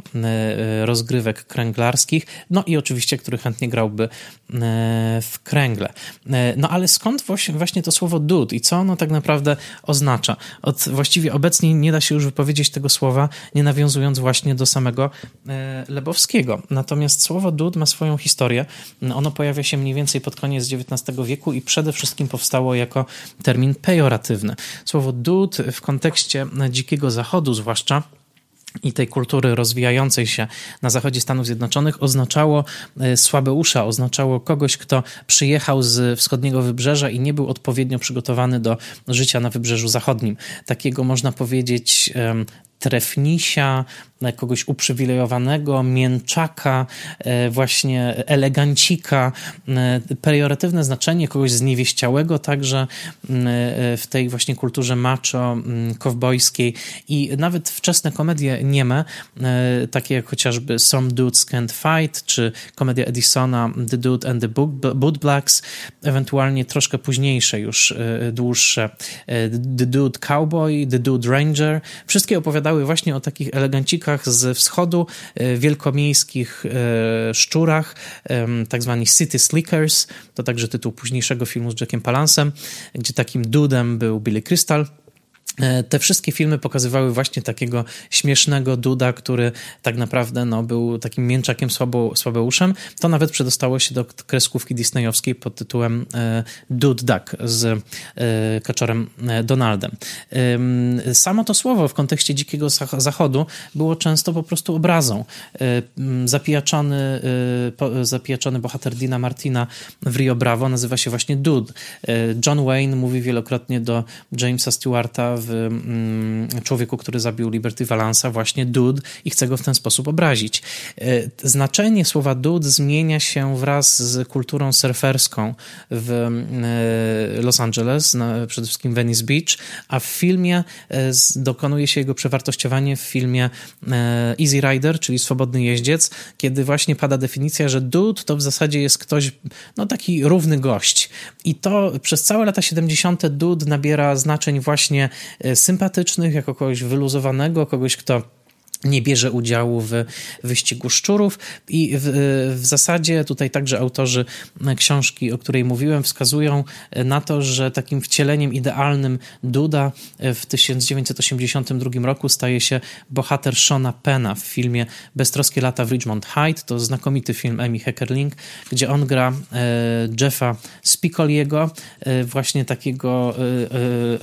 rozgrywek kręglarskich no i oczywiście, który chętnie grałby e, w kręgle. E, no ale skąd właśnie to słowo dude i co ono tak naprawdę oznacza? Od, właściwie obecnie nie da się już wypowiedzieć tego słowa, nie nawiązując właśnie do samego e, Lebowskiego. Natomiast słowo dude ma swoją historię. Ono pojawia się mniej więcej pod koniec XIX wieku i przede wszystkim powstało jako termin pejoratywny. Słowo dude w kontekście dzikiego zachodu zwłaszcza i tej kultury rozwijającej się na zachodzie Stanów Zjednoczonych oznaczało e, słabeusza, oznaczało kogoś, kto przyjechał z wschodniego wybrzeża i nie był odpowiednio przygotowany do życia na wybrzeżu zachodnim. Takiego można powiedzieć trefnisia, kogoś uprzywilejowanego, mięczaka, e, właśnie elegancika, e, pejoratywne znaczenie kogoś zniewieściałego także e, w tej właśnie kulturze macho, kowbojskiej. I nawet wczesne komedie nieme, takie jak chociażby Some Dudes Can't Fight, czy komedia Edisona The Dude and the Boot Blacks, ewentualnie troszkę późniejsze już, dłuższe The Dude Cowboy, The Dude Ranger, wszystkie opowiadały właśnie o takich elegancikach ze wschodu, e, wielkomiejskich e, szczurach, tak zwani City Slickers, to także tytuł późniejszego filmu z Jackiem Palansem, gdzie takim dudem był Billy Crystal. E, te wszystkie filmy pokazywały właśnie takiego śmiesznego duda, który tak naprawdę no, był takim mięczakiem słabo, słabeuszem. To nawet przedostało się do kreskówki disneyowskiej pod tytułem e, Dude Duck z e, kaczorem Donaldem. Samo to słowo w kontekście dzikiego zachodu było często po prostu obrazą. Zapijaczony, po, zapijaczony bohater Dina Martina w Rio Bravo nazywa się właśnie Dude. John Wayne mówi wielokrotnie do Jamesa Stewarta w mm, człowieku, który zabił Liberty Valansa, właśnie dude i chce go w ten sposób obrazić. Znaczenie słowa dude zmienia się wraz z kulturą surferską w Los Angeles, przede wszystkim Venice Beach, a w filmie dokonuje się jego przewartościowanie w filmie Easy Rider, czyli Swobodny Jeździec, kiedy właśnie pada definicja, że dude to w zasadzie jest ktoś, no taki równy gość. I to przez całe lata 70. dude nabiera znaczeń właśnie e, sympatycznych, jako kogoś wyluzowanego, kogoś, kto nie bierze udziału w wyścigu szczurów i w, w, zasadzie tutaj także autorzy książki, o której mówiłem, wskazują na to, że takim wcieleniem idealnym Duda w 1982 roku staje się bohater Shona Pena w filmie Beztroskie lata w Richmond Heights. To znakomity film Amy Heckerling, gdzie on gra e, Jeffa Spicoliego, e, właśnie takiego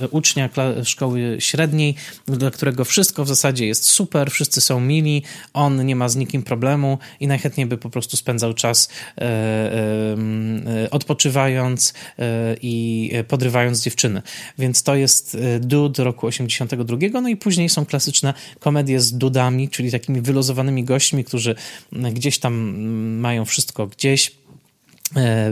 e, ucznia szkoły średniej, dla którego wszystko w zasadzie jest super, wszyscy wszyscy są mili, on nie ma z nikim problemu i najchętniej by po prostu spędzał czas e, e, odpoczywając e, i podrywając dziewczyny. Więc to jest Dude roku 82. No i później są klasyczne komedie z dudami, czyli takimi wylozowanymi gośćmi, którzy gdzieś tam mają wszystko gdzieś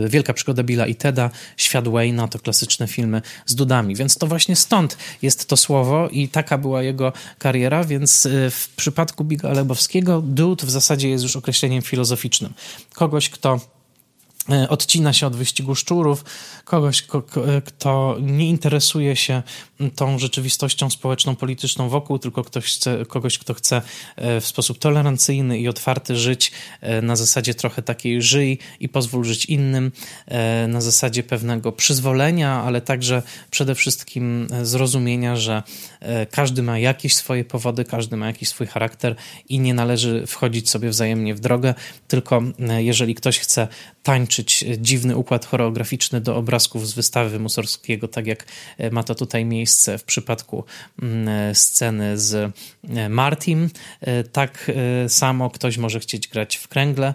Wielka przygoda Billa i Teda, Świat Wayne'a to klasyczne filmy z dudami, więc to właśnie stąd jest to słowo i taka była jego kariera, więc e, w przypadku Biga Lebowskiego dude w zasadzie jest już określeniem filozoficznym. Kogoś, kto E, odcina się od wyścigu szczurów, kogoś, kto nie interesuje się tą rzeczywistością społeczną, polityczną wokół, tylko ktoś chce, kogoś, kto chce e, w sposób tolerancyjny i otwarty żyć e, na zasadzie trochę takiej żyj i pozwól żyć innym, na zasadzie pewnego przyzwolenia, ale także przede wszystkim zrozumienia, że każdy ma jakieś swoje powody, każdy ma jakiś swój charakter i nie należy wchodzić sobie wzajemnie w drogę, tylko jeżeli ktoś chce tańczyć dziwny układ choreograficzny do obrazków z wystawy Musorskiego, tak jak e, ma to tutaj miejsce w przypadku mm, e, sceny z e, Martim. Tak samo ktoś może chcieć grać w kręgle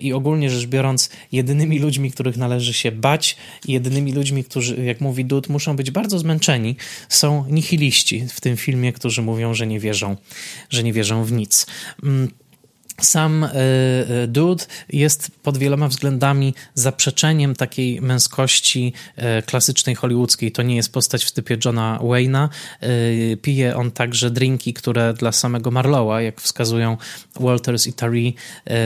i ogólnie rzecz biorąc, jedynymi ludźmi, których należy się bać jedynymi ludźmi, którzy, jak mówi Dud, muszą być bardzo zmęczeni, są nihiliści w tym filmie, którzy mówią, że nie wierzą, że nie wierzą w nic. Sam e, e, Dude jest pod wieloma względami zaprzeczeniem takiej męskości e, klasycznej hollywoodzkiej. To nie jest postać w typie Johna Wayna. Pije on także drinki, które dla samego Marlowa, jak wskazują Walters i Tari,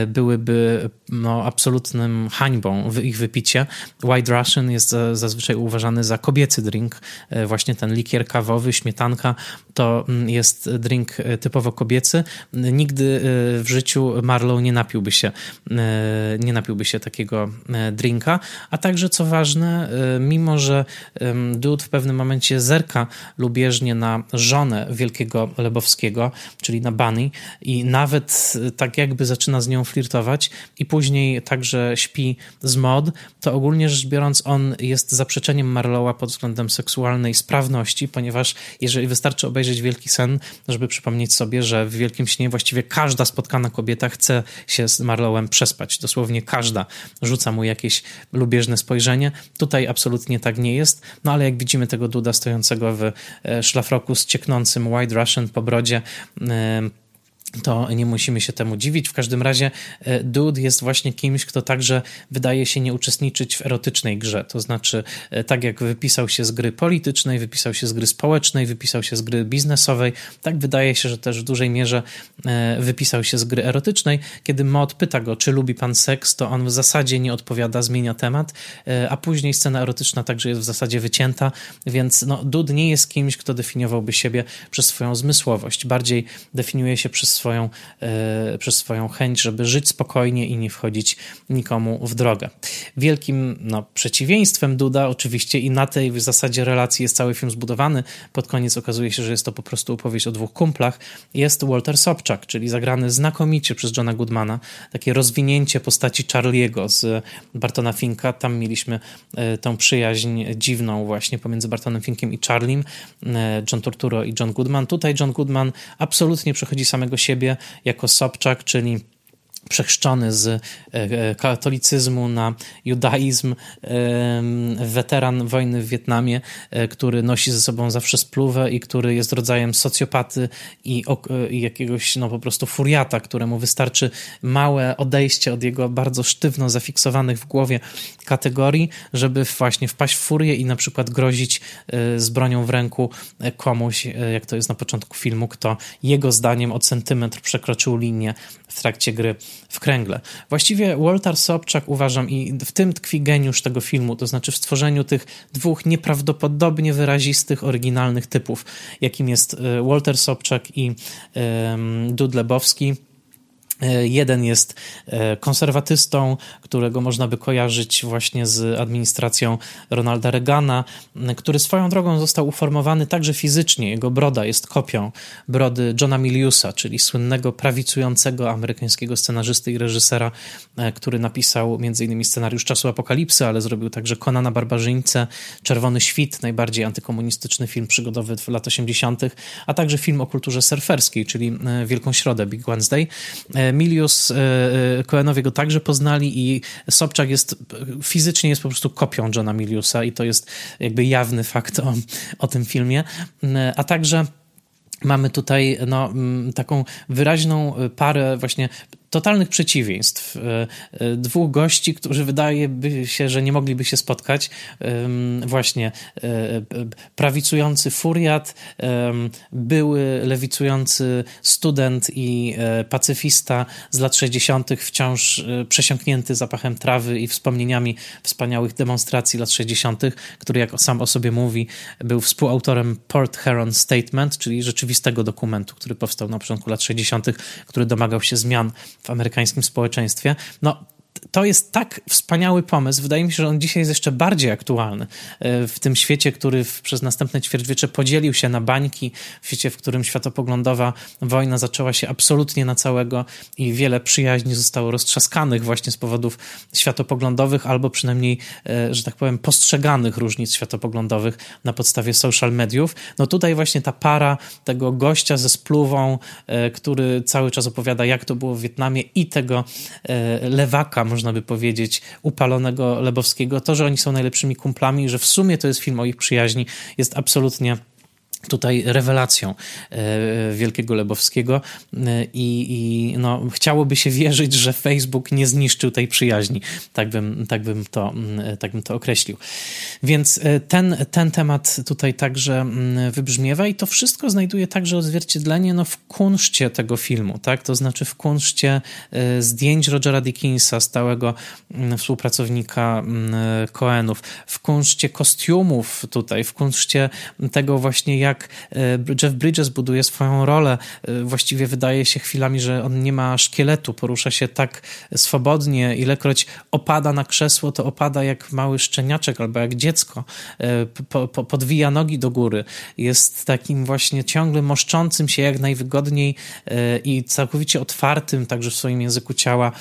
byłyby no, absolutnym hańbą ich wypicie. White Russian jest zazwyczaj uważany za kobiecy drink. Właśnie ten likier kawowy, śmietanka, to mm, jest drink typowo kobiecy. Nigdy w życiu Marlow nie napiłby się, e, nie napiłby się takiego e, drinka, a także co ważne, e, mimo że Dude w pewnym momencie zerka lubieżnie na żonę wielkiego Lebowskiego, czyli na Bunny i nawet tak jakby zaczyna z nią flirtować i później także śpi z Mod, to ogólnie rzecz biorąc on jest zaprzeczeniem Marlowa pod względem seksualnej sprawności, ponieważ jeżeli wystarczy obejrzeć Wielki Sen, żeby przypomnieć sobie, że w Wielkim Śnie właściwie każda spotkana kobieta chce się z Marlowem przespać. Dosłownie każda rzuca mu jakieś lubieżne spojrzenie. Tutaj absolutnie tak nie jest, no ale jak widzimy tego Duda stojącego w e, szlafroku z cieknącym White Russian po brodzie, to nie musimy się temu dziwić. W każdym razie e, Dude jest właśnie kimś, kto także wydaje się nie uczestniczyć w erotycznej grze. To znaczy, e, tak jak wypisał się z gry politycznej, wypisał się z gry społecznej, wypisał się z gry biznesowej, tak wydaje się, że też w dużej mierze e, wypisał się z gry erotycznej. Kiedy Mod pyta go, czy lubi pan seks, to on w zasadzie nie odpowiada, zmienia temat, a później scena erotyczna także jest w zasadzie wycięta, więc no, Dude nie jest kimś, kto definiowałby siebie przez swoją zmysłowość. Bardziej definiuje się przez swoją, e, przez swoją chęć, żeby żyć spokojnie i nie wchodzić nikomu w drogę. Wielkim no, przeciwieństwem Duda oczywiście i na tej w zasadzie relacji jest cały film zbudowany. Pod koniec okazuje się, że jest to po prostu opowieść o dwóch kumplach. Jest Walter Sobczak, czyli zagrany znakomicie przez Johna Goodmana. Takie rozwinięcie postaci Charlie'ego z Bartona Finka. Tam mieliśmy e, tą przyjaźń dziwną właśnie pomiędzy Bartonem Finkiem i Charliem. E, John Turturro i John Goodman. Tutaj John Goodman absolutnie przechodzi samego siebie jako Sobczak, czyli przechrzczony z e, e, katolicyzmu na judaizm, weteran wojny w Wietnamie, e, który nosi ze sobą zawsze spluwę i który jest rodzajem socjopaty i, i jakiegoś no po prostu furiata, któremu wystarczy małe odejście od jego bardzo sztywno zafiksowanych w głowie kategorii, żeby właśnie wpaść w furię i na przykład grozić z bronią w ręku komuś, jak to jest na początku filmu, kto jego zdaniem o centymetr przekroczył linię w trakcie gry w kręgle. Właściwie Walter Sobczak uważam i w tym tkwi geniusz tego filmu, to znaczy w stworzeniu tych dwóch nieprawdopodobnie wyrazistych, oryginalnych typów, jakim jest e, Walter Sobczak i um, Dudlebowski E, jeden jest e, konserwatystą, którego można by kojarzyć właśnie z administracją Ronalda Reagana, który swoją drogą został uformowany także fizycznie. Jego broda jest kopią brody Johna Miliusa, czyli słynnego prawicującego amerykańskiego scenarzysty i reżysera, e, który napisał m.in. scenariusz Czasu Apokalipsy, ale zrobił także Konana Barbarzyńcę, Czerwony Świt, najbardziej antykomunistyczny film przygodowy w lat 80., a także film o kulturze surferskiej, czyli Wielką Środę, Big Wednesday Milius Coenowie e, go także poznali i Sobczak jest, fizycznie jest po prostu kopią Johna Miliusa i to jest jakby jawny fakt o, o tym filmie, e, a także mamy tutaj no, taką wyraźną parę właśnie totalnych przeciwieństw. E, e, dwóch gości, którzy wydaje się, że nie mogliby się spotkać. Właśnie e, prawicujący furiat, były lewicujący student i pacyfista z lat 60., wciąż przesiąknięty zapachem trawy i wspomnieniami wspaniałych demonstracji lat 60., który, jak sam o sobie mówi, był współautorem Port Heron Statement, czyli rzeczywistego dokumentu, który powstał na początku lat 60., który domagał się zmian w amerykańskim społeczeństwie. No, to jest tak wspaniały pomysł. Wydaje mi się, że on dzisiaj jest jeszcze bardziej aktualny e, w tym świecie, który przez następne ćwierćwiecze podzielił się na bańki, w świecie, w którym światopoglądowa wojna zaczęła się absolutnie na całego i wiele przyjaźni zostało roztrzaskanych właśnie z powodów światopoglądowych, albo przynajmniej, e, że tak powiem, postrzeganych różnic światopoglądowych na podstawie social mediów. No tutaj właśnie ta para tego gościa ze spluwą, e, który cały czas opowiada, jak to było w Wietnamie i tego lewaka, można by powiedzieć, upalonego Lebowskiego. To, że oni są najlepszymi kumplami, że w sumie to jest film o ich przyjaźni, jest absolutnie tutaj rewelacją e, Wielkiego Lebowskiego e, i, i, no, chciałoby się wierzyć, że Facebook nie zniszczył tej przyjaźni. Tak bym, tak bym, to, mm, tak bym to określił. Więc e, ten, ten temat tutaj także mm, wybrzmiewa i to wszystko znajduje także odzwierciedlenie no, w kunszcie tego filmu, tak? to znaczy w kunszcie zdjęć Rogera Dickinsa, stałego mm, współpracownika Coenów, w kunszcie kostiumów tutaj, w kunszcie tego właśnie jak jak e, Jeff Bridges buduje swoją rolę. E, właściwie wydaje się chwilami, że on nie ma szkieletu, porusza się tak swobodnie, ilekroć opada na krzesło, to opada jak mały szczeniaczek albo jak dziecko. E, po, po, podwija nogi do góry. Jest takim właśnie ciągle moszczącym się jak najwygodniej i całkowicie otwartym także w swoim języku ciała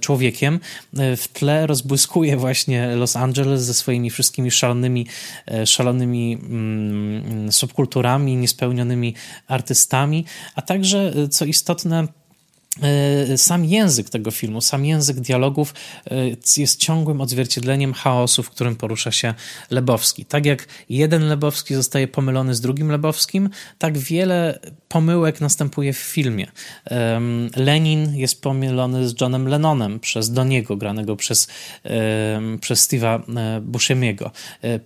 człowiekiem. W tle rozbłyskuje właśnie Los Angeles ze swoimi wszystkimi szalonymi, szalonymi mm, subkulturami, niespełnionymi artystami, a także, co istotne, sam język tego filmu, sam język dialogów e, jest ciągłym odzwierciedleniem chaosu, w którym porusza się Lebowski. Tak jak jeden Lebowski zostaje pomylony z drugim Lebowskim, tak wiele pomyłek następuje w filmie. Lenin jest pomylony z Johnem Lennonem przez Doniego, granego przez, przez Steve'a e, Buscemiego.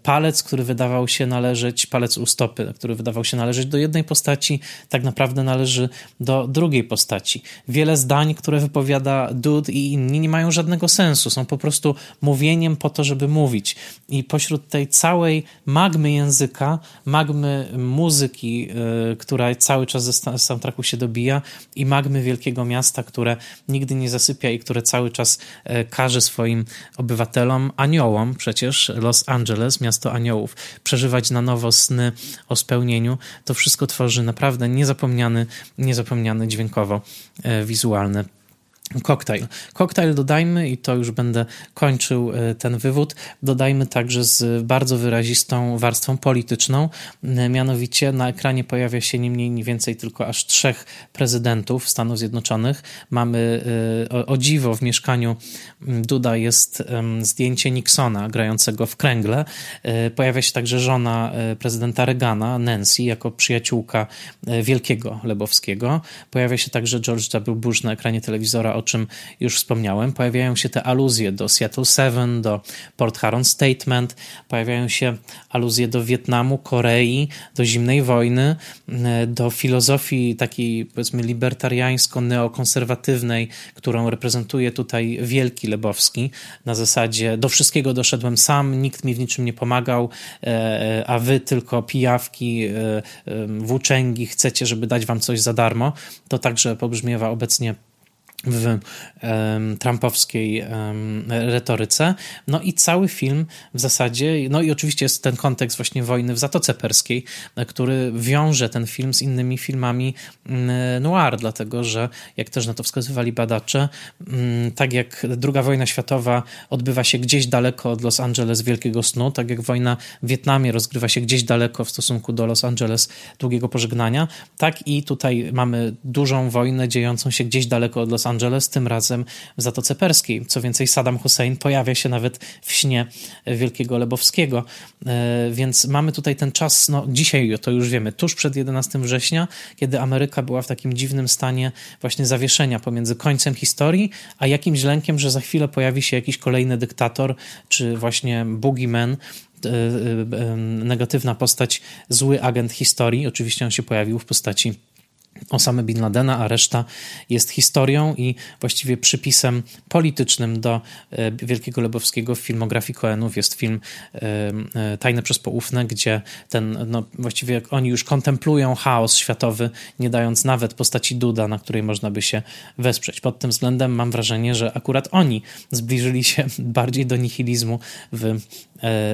Palec, który wydawał się należeć, palec u stopy, który wydawał się należeć do jednej postaci, tak naprawdę należy do drugiej postaci wiele zdań, które wypowiada Dude i inni nie mają żadnego sensu. Są po prostu mówieniem po to, żeby mówić. I pośród tej całej magmy języka, magmy muzyki, yy, która cały czas ze soundtracku się dobija i magmy wielkiego miasta, które nigdy nie zasypia i które cały czas yy, każe swoim obywatelom, aniołom przecież, Los Angeles, miasto aniołów, przeżywać na nowo sny o spełnieniu, to wszystko tworzy naprawdę niezapomniany, niezapomniany dźwiękowo wizualny Koktajl. Koktajl dodajmy, i to już będę kończył e, ten wywód, dodajmy także z bardzo wyrazistą warstwą polityczną. E, mianowicie na ekranie pojawia się nie mniej, nie więcej tylko aż trzech prezydentów Stanów Zjednoczonych. Mamy e, o, o dziwo w mieszkaniu Duda jest zdjęcie Nixona grającego w kręgle. Pojawia się także żona prezydenta Reagana, Nancy, jako przyjaciółka wielkiego Lebowskiego. Pojawia się także George W. Bush na ekranie telewizora, o czym już wspomniałem. Pojawiają się te aluzje do Seattle Seven, do Port Huron Statement, pojawiają się aluzje do Wietnamu, Korei, do zimnej wojny, do filozofii takiej powiedzmy libertariańsko-neokonserwatywnej, którą reprezentuje tutaj wielki Lebowski. Na zasadzie do wszystkiego doszedłem sam, nikt mi w niczym nie pomagał, e, a wy tylko pijawki, e, e, włóczęgi chcecie, żeby dać wam coś za darmo. To także pobrzmiewa obecnie w um, trumpowskiej um, retoryce. No i cały film w zasadzie, no i oczywiście jest ten kontekst właśnie wojny w Zatoce Perskiej, który wiąże ten film z innymi filmami mm, noir, dlatego że, jak też na to wskazywali badacze, mm, tak jak II wojna światowa odbywa się gdzieś daleko od Los Angeles Wielkiego Snu, tak jak wojna w Wietnamie rozgrywa się gdzieś daleko w stosunku do Los Angeles Długiego Pożegnania, tak i tutaj mamy dużą wojnę dziejącą się gdzieś daleko od Los Angeles Angeles, tym razem w Zatoce Perskiej. Co więcej, Saddam Hussein pojawia się nawet w śnie Wielkiego Lebowskiego, e, więc mamy tutaj ten czas, no dzisiaj to już wiemy, tuż przed 11 września, kiedy Ameryka była w takim dziwnym stanie właśnie zawieszenia pomiędzy końcem historii, a jakimś lękiem, że za chwilę pojawi się jakiś kolejny dyktator, czy właśnie boogeyman, e, e, negatywna postać, zły agent historii. Oczywiście on się pojawił w postaci Osamy Bin Ladena, a reszta jest historią i właściwie przypisem politycznym do e, Wielkiego Lebowskiego w filmografii Coenów jest film e, e, Tajne przez Poufne, gdzie ten, no właściwie oni już kontemplują chaos światowy, nie dając nawet postaci Duda, na której można by się wesprzeć. Pod tym względem mam wrażenie, że akurat oni zbliżyli się bardziej do nihilizmu w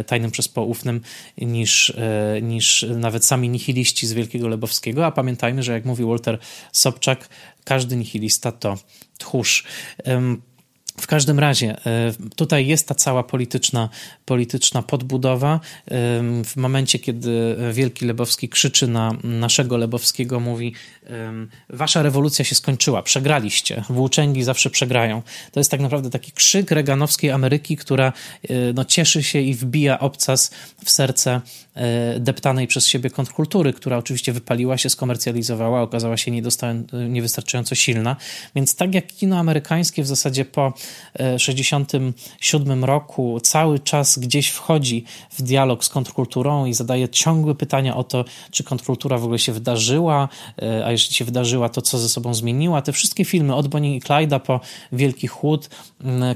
Tajnym przez Poufnym niż, niż nawet sami nihiliści z Wielkiego Lebowskiego, a pamiętajmy, że jak mówił Walter Sobczak, każdy nihilista to tchórz. W każdym razie e, tutaj jest ta cała polityczna, polityczna podbudowa. W momencie, kiedy Wielki Lebowski krzyczy na naszego Lebowskiego, mówi: Wasza rewolucja się skończyła, przegraliście, włóczęgi zawsze przegrają. To jest tak naprawdę taki krzyk reganowskiej Ameryki, która e, no, cieszy się i wbija obcas w serce e, deptanej przez siebie kontrkultury, która oczywiście wypaliła się, skomercjalizowała, okazała się niewystarczająco silna. Więc tak jak kino amerykańskie w zasadzie po 67 roku cały czas gdzieś wchodzi w dialog z kontrkulturą i zadaje ciągłe pytania o to, czy kontrkultura w ogóle się wydarzyła, e, a jeśli się wydarzyła, to co ze sobą zmieniła. Te wszystkie filmy od Bonnie i Clyda po Wielki Chłód,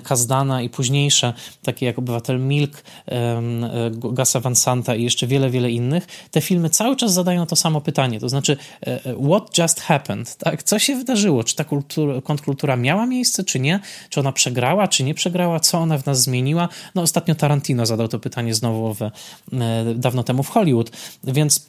Kazdana i późniejsze, takie jak Obywatel Milk, e, Gasa Van Santa i jeszcze wiele, wiele innych, te filmy cały czas zadają to samo pytanie, to znaczy e, what just happened, tak? Co się wydarzyło? Czy ta kultura, kontrkultura miała miejsce, czy nie? Czy ona przegrała, czy nie przegrała, co ona w nas zmieniła. No ostatnio Tarantino zadał to pytanie znowu w, e, dawno temu w Hollywood, więc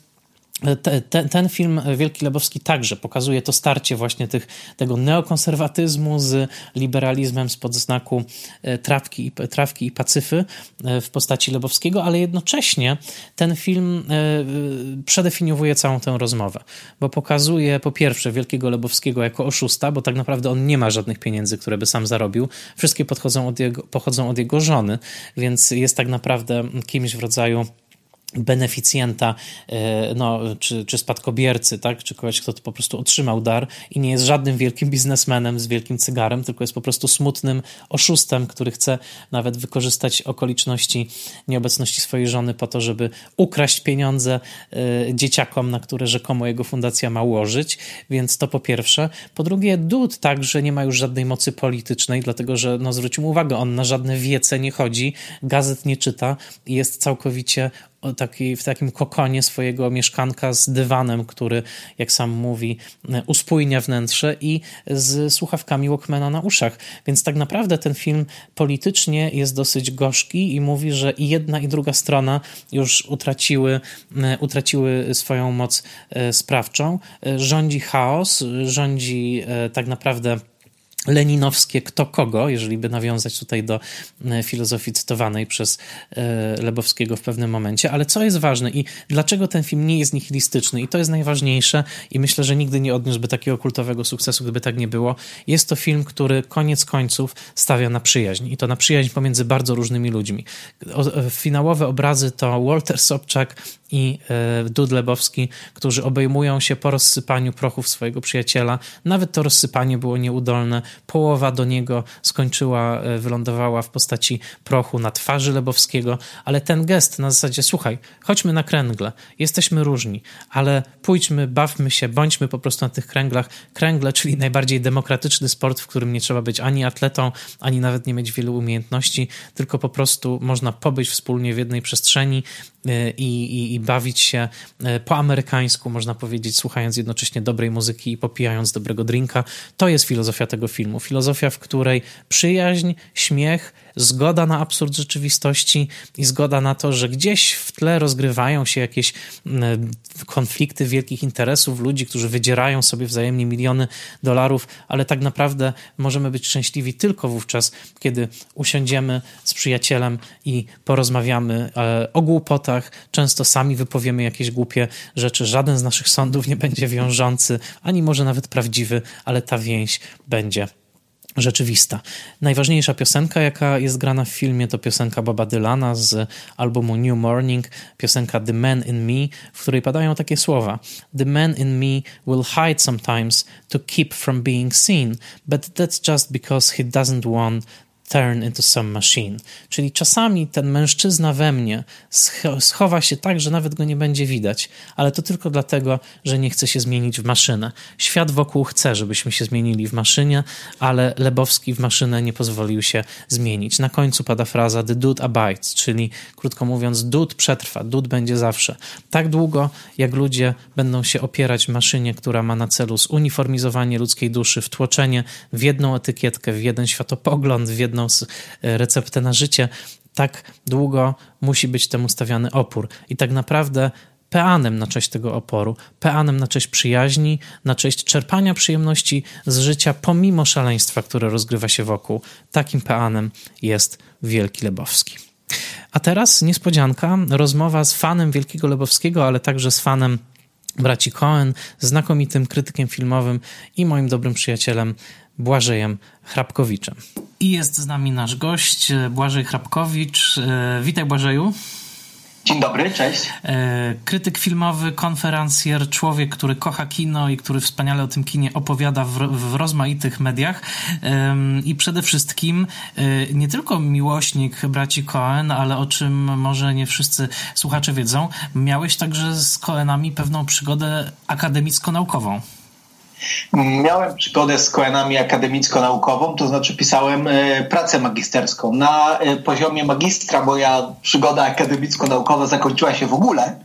te, te, ten film Wielki Lebowski także pokazuje to starcie właśnie tych, tego neokonserwatyzmu z liberalizmem spod znaku e, trawki, trawki i pacyfy e, w postaci Lebowskiego, ale jednocześnie ten film e, przedefiniowuje całą tę rozmowę, bo pokazuje po pierwsze Wielkiego Lebowskiego jako oszusta, bo tak naprawdę on nie ma żadnych pieniędzy, które by sam zarobił. Wszystkie podchodzą od jego, pochodzą od jego żony, więc jest tak naprawdę kimś w rodzaju beneficjenta, e, no, czy, czy spadkobiercy, tak? czy kogoś, kto po prostu otrzymał dar i nie jest żadnym wielkim biznesmenem z wielkim cygarem, tylko jest po prostu smutnym oszustem, który chce nawet wykorzystać okoliczności nieobecności swojej żony po to, żeby ukraść pieniądze y, dzieciakom, na które rzekomo jego fundacja ma ułożyć, więc to po pierwsze. Po drugie, Dud także nie ma już żadnej mocy politycznej, dlatego że, no zwróćmy uwagę, on na żadne wiece nie chodzi, gazet nie czyta i jest całkowicie taki, w takim kokonie swojego mieszkanka z dywanem, który, jak sam mówi, uspójnia wnętrze i z słuchawkami Walkmana na uszach. Więc tak naprawdę ten film politycznie jest dosyć gorzki i mówi, że i jedna i druga strona już utraciły, utraciły swoją moc e, sprawczą. E, rządzi chaos, rządzi e, tak naprawdę leninowskie kto kogo, jeżeli by nawiązać tutaj do e, filozofii cytowanej przez e, Lebowskiego w pewnym momencie, ale co jest ważne i dlaczego ten film nie jest nihilistyczny i to jest najważniejsze i myślę, że nigdy nie odniósłby takiego kultowego sukcesu, gdyby tak nie było. Jest to film, który koniec końców stawia na przyjaźń i to na przyjaźń pomiędzy bardzo różnymi ludźmi. E, finałowe obrazy to Walter Sobczak i Dud Lebowski, którzy obejmują się po rozsypaniu prochów swojego przyjaciela. Nawet to rozsypanie było nieudolne, połowa do niego skończyła, e, wylądowała w postaci prochu na twarzy Lebowskiego, ale ten gest na zasadzie, słuchaj, chodźmy na kręgle, jesteśmy różni, ale pójdźmy, bawmy się, bądźmy po prostu na tych kręglach. Kręgle, czyli najbardziej demokratyczny sport, w którym nie trzeba być ani atletą, ani nawet nie mieć wielu umiejętności, tylko po prostu można pobyć wspólnie w jednej przestrzeni e, i, i, i bawić się e, po amerykańsku, można powiedzieć, słuchając jednocześnie dobrej muzyki i popijając dobrego drinka. To jest filozofia tego filmu filmu. Filozofia, w której przyjaźń, śmiech, zgoda na absurd rzeczywistości i zgoda na to, że gdzieś w tle rozgrywają się jakieś konflikty wielkich interesów, ludzi, którzy wydzierają sobie wzajemnie miliony dolarów, ale tak naprawdę możemy być szczęśliwi tylko wówczas, kiedy usiądziemy z przyjacielem i porozmawiamy e, o głupotach. Często sami wypowiemy jakieś głupie rzeczy. Żaden z naszych sądów nie będzie wiążący, ani może nawet prawdziwy, ale ta więź będzie rzeczywista. Najważniejsza piosenka, jaka jest grana w filmie, to piosenka Boba Dylana z albumu New Morning, piosenka The Man in Me, w której padają takie słowa: The man in me will hide sometimes to keep from being seen, but that's just because he doesn't want turn into some machine. Czyli czasami ten mężczyzna we mnie schowa się tak, że nawet go nie będzie widać, ale to tylko dlatego, że nie chce się zmienić w maszynę. Świat wokół chce, żebyśmy się zmienili w maszynie, ale Lebowski w maszynę nie pozwolił się zmienić. Na końcu pada fraza the dude abides, czyli krótko mówiąc, dude przetrwa, dude będzie zawsze. Tak długo, jak ludzie będą się opierać maszynie, która ma na celu zuniformizowanie ludzkiej duszy, wtłoczenie w jedną etykietkę, w jeden światopogląd, w jedną jedną z e, receptę na życie, tak długo musi być temu stawiany opór. I tak naprawdę peanem na cześć tego oporu, peanem na cześć przyjaźni, na cześć czerpania przyjemności z życia pomimo szaleństwa, które rozgrywa się wokół. Takim peanem jest Wielki Lebowski. A teraz niespodzianka, rozmowa z fanem Wielkiego Lebowskiego, ale także z fanem braci Cohen, znakomitym krytykiem filmowym i moim dobrym przyjacielem Błażejem Hrabkowiczem. I jest z nami nasz gość, Błażej Hrabkowicz. E, witaj Błażeju. Dzień dobry, cześć. E, krytyk filmowy, konferencjer, człowiek, który kocha kino i który wspaniale o tym kinie opowiada w, w rozmaitych mediach. I przede wszystkim e, nie tylko miłośnik braci Cohen, ale o czym może nie wszyscy słuchacze wiedzą, miałeś także z Cohenami pewną przygodę akademicko-naukową. Miałem przygodę z Koenami akademicko-naukową, to znaczy pisałem e, pracę magisterską. Na e, poziomie magistra moja przygoda akademicko-naukowa zakończyła się w ogóle,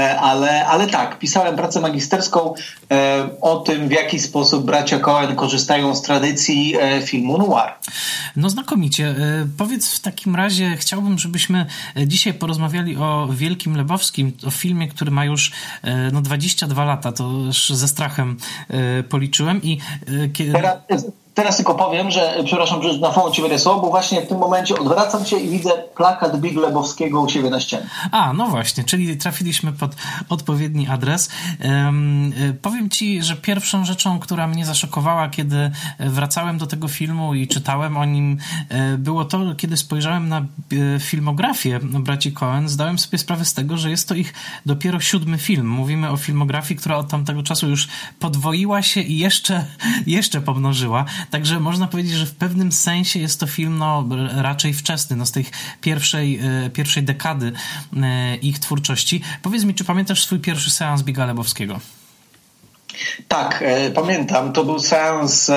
ale, ale tak, pisałem pracę magisterską e, o tym, w jaki sposób bracia Cohen korzystają z tradycji e, filmu noir. No znakomicie. Powiedz w takim razie, chciałbym, żebyśmy dzisiaj porozmawiali o Wielkim Lebowskim, o filmie, który ma już no, 22 lata, to już ze strachem policzyłem i... Teraz Teraz tylko powiem, że, przepraszam, że na forum ci będę słowo, bo właśnie w tym momencie odwracam się i widzę plakat Big Lebowskiego u siebie na ścianie. A, no właśnie, czyli trafiliśmy pod odpowiedni adres. Um, powiem ci, że pierwszą rzeczą, która mnie zaszokowała, kiedy wracałem do tego filmu i czytałem o nim, e, było to, kiedy spojrzałem na e, filmografię braci Cohen, zdałem sobie sprawę z tego, że jest to ich dopiero siódmy film. Mówimy o filmografii, która od tamtego czasu już podwoiła się i jeszcze, jeszcze pomnożyła. Także można powiedzieć, że w pewnym sensie jest to film no, raczej wczesny, no, z tej pierwszej, e, pierwszej dekady e, ich twórczości. Powiedz mi, czy pamiętasz swój pierwszy seans Biga Lebowskiego? Tak, e, pamiętam. To był seans.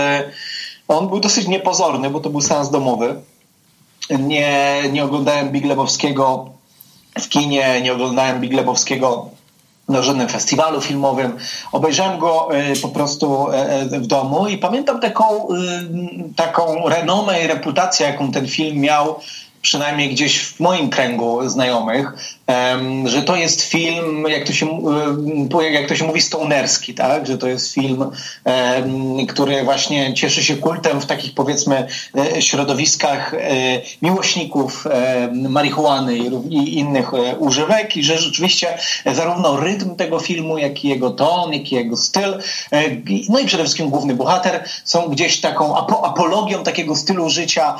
On był dosyć niepozorny, bo to był seans domowy. Nie, nie oglądałem Big Lebowskiego w kinie, nie oglądałem Big Lebowskiego na żadnym festiwalu filmowym. Obejrzałem go e, po prostu e, e, w domu i pamiętam taką, taką renomę i reputację, jaką ten film miał przynajmniej gdzieś w moim kręgu znajomych. Że to jest film, jak to się, jak to się mówi, stonerski, tak? Że to jest film, który właśnie cieszy się kultem w takich powiedzmy e, środowiskach e, miłośników marihuany i innych e, używek i że rzeczywiście zarówno rytm tego filmu, jak i jego ton, jak i jego styl, no i przede wszystkim główny bohater są gdzieś taką apologią takiego stylu życia,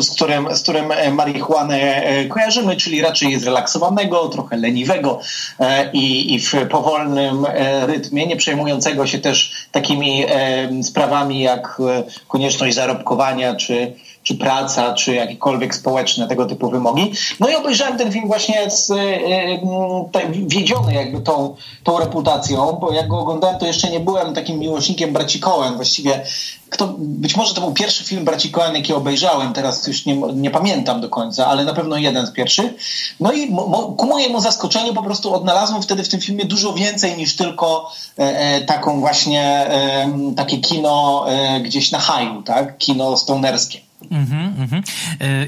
z którym, z którym marihuanę kojarzymy, czyli raczej zrelaksowanego, trochę leniwego e, i, i w powolnym e, rytmie, nie przejmującego się też takimi e, sprawami jak konieczność zarobkowania czy czy praca, czy jakiekolwiek społeczne tego typu wymogi. No i obejrzałem ten film właśnie z, wiedziony jakby tą, tą reputacją, bo jak go oglądałem, to jeszcze nie byłem takim miłośnikiem braci Coen. Właściwie kto, być może to był pierwszy film braci Coen, jaki obejrzałem, teraz już nie, nie pamiętam do końca, ale na pewno jeden z pierwszych. No i mo, ku mojemu zaskoczeniu po prostu odnalazłem wtedy w tym filmie dużo więcej niż tylko e, e, taką właśnie e, takie kino e, gdzieś na haju, tak? Kino stonerskie. Mm-hmm, mm-hmm.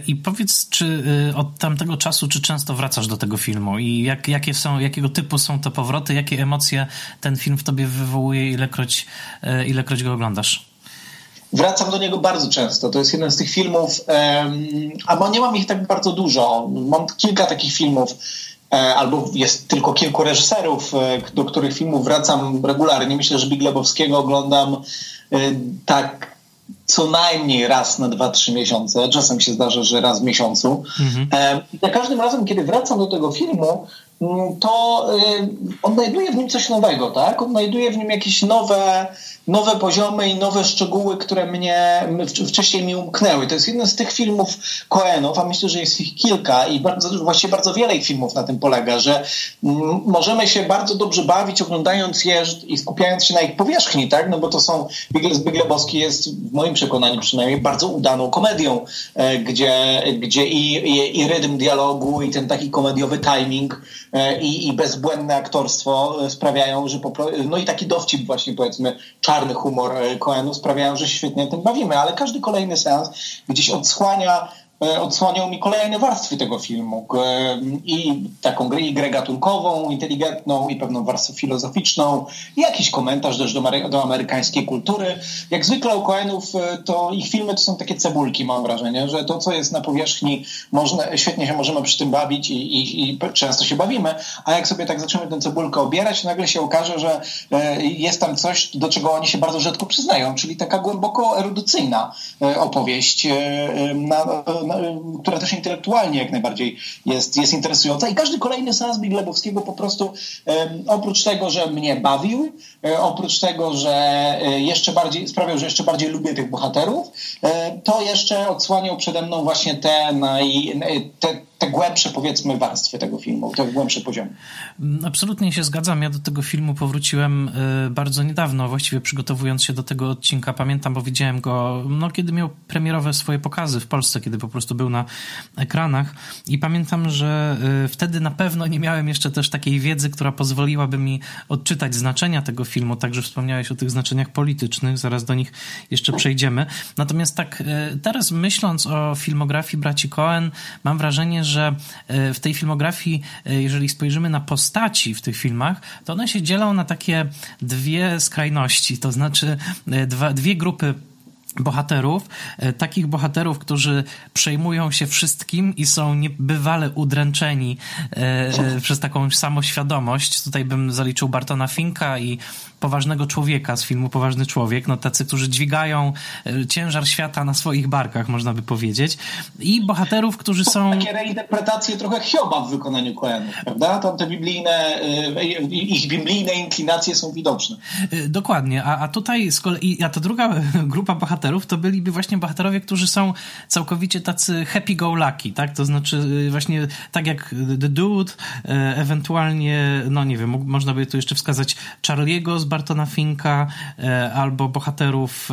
I powiedz, czy e, od tamtego czasu, czy często wracasz do tego filmu i jak, jakie są, jakiego typu są to powroty, jakie emocje ten film w tobie wywołuje, ilekroć, ilekroć go oglądasz? Wracam do niego bardzo często. To jest jeden z tych filmów, um, nie mam ich tak bardzo dużo. Mam kilka takich filmów, e, albo jest tylko kilku reżyserów, e, do których filmów wracam regularnie. Myślę, że Big Lebowskiego oglądam e, tak co najmniej raz na dwa, trzy miesiące. Czasem się zdarza, że raz w miesiącu. Mhm. Za każdym razem, kiedy wracam do tego filmu, mm, to odnajduję w nim coś nowego, tak? Odnajduję w nim jakieś nowe nowe poziomy i nowe szczegóły, które mnie wcześniej mi umknęły. To jest jeden z tych filmów Coenów, a myślę, że jest ich kilka i bardzo, właściwie bardzo wiele ich filmów na tym polega, że możemy się bardzo dobrze bawić oglądając je i skupiając się na ich powierzchni, tak? No bo to są, Zbyg Lebowski jest w moim przekonaniu przynajmniej bardzo udaną komedią, e, gdzie, gdzie i, i, i rytm dialogu i ten taki komediowy timing e, i, i bezbłędne aktorstwo e, sprawiają, że po, no i taki dowcip właśnie powiedzmy czarny humor e, Coenu sprawiają, że świetnie tym bawimy, ale każdy kolejny seans gdzieś odsłania odsłaniał mi kolejne warstwy tego filmu. I taką grę, gatunkową, inteligentną, i pewną warstwę filozoficzną, i jakiś komentarz też do, do amerykańskiej kultury. Jak zwykle u Coenów, e, to ich filmy to są takie cebulki, mam wrażenie, że to, co jest na powierzchni, można, świetnie się możemy przy tym bawić i, i, i często się bawimy, a jak sobie tak zaczniemy tę cebulkę obierać, nagle się okaże, że e, jest tam coś, do czego oni się bardzo rzadko przyznają, czyli taka głęboko erudycyjna opowieść na, która też intelektualnie jak najbardziej jest, jest interesująca. I każdy kolejny seans Biglebowskiego po prostu oprócz tego, że mnie bawił, e, oprócz tego, że e, jeszcze bardziej sprawiał, że jeszcze bardziej lubię tych bohaterów, e, to jeszcze odsłaniał przede mną właśnie te, naj, te te głębsze, powiedzmy, warstwy tego filmu, te głębsze poziomy. Mm, absolutnie się zgadzam. Ja do tego filmu powróciłem y, bardzo niedawno, właściwie przygotowując się do tego odcinka. Pamiętam, bo widziałem go, no, kiedy miał premierowe swoje pokazy w Polsce, kiedy po prostu był na ekranach. I pamiętam, że y, wtedy na pewno nie miałem jeszcze też takiej wiedzy, która pozwoliłaby mi odczytać znaczenia tego filmu. Także wspomniałeś o tych znaczeniach politycznych, zaraz do nich jeszcze przejdziemy. Natomiast tak, y, teraz myśląc o filmografii braci Cohen, mam wrażenie, że e, w tej filmografii, e, jeżeli spojrzymy na postaci w tych filmach, to one się dzielą na takie dwie skrajności, to znaczy e, dwa, dwie grupy bohaterów, takich bohaterów, którzy przejmują się wszystkim i są niebywale udręczeni e, przez taką samoświadomość. Tutaj bym zaliczył Bartona Finka i poważnego człowieka z filmu Poważny Człowiek, no tacy, którzy dźwigają e, ciężar świata na swoich barkach, można by powiedzieć. I bohaterów, którzy są... Takie reinterpretacje trochę Hioba w wykonaniu Coenów, prawda? Tam te biblijne, e, ich biblijne inklinacje są widoczne. E, dokładnie, a, a tutaj z kolei, a ta druga grupa bohaterów to byliby właśnie bohaterowie, którzy są całkowicie tacy happy-go-lucky, tak? To znaczy właśnie tak jak The Dude, ewentualnie, no nie wiem, można by tu jeszcze wskazać Charlie'ego z Bartona Finka e, albo bohaterów,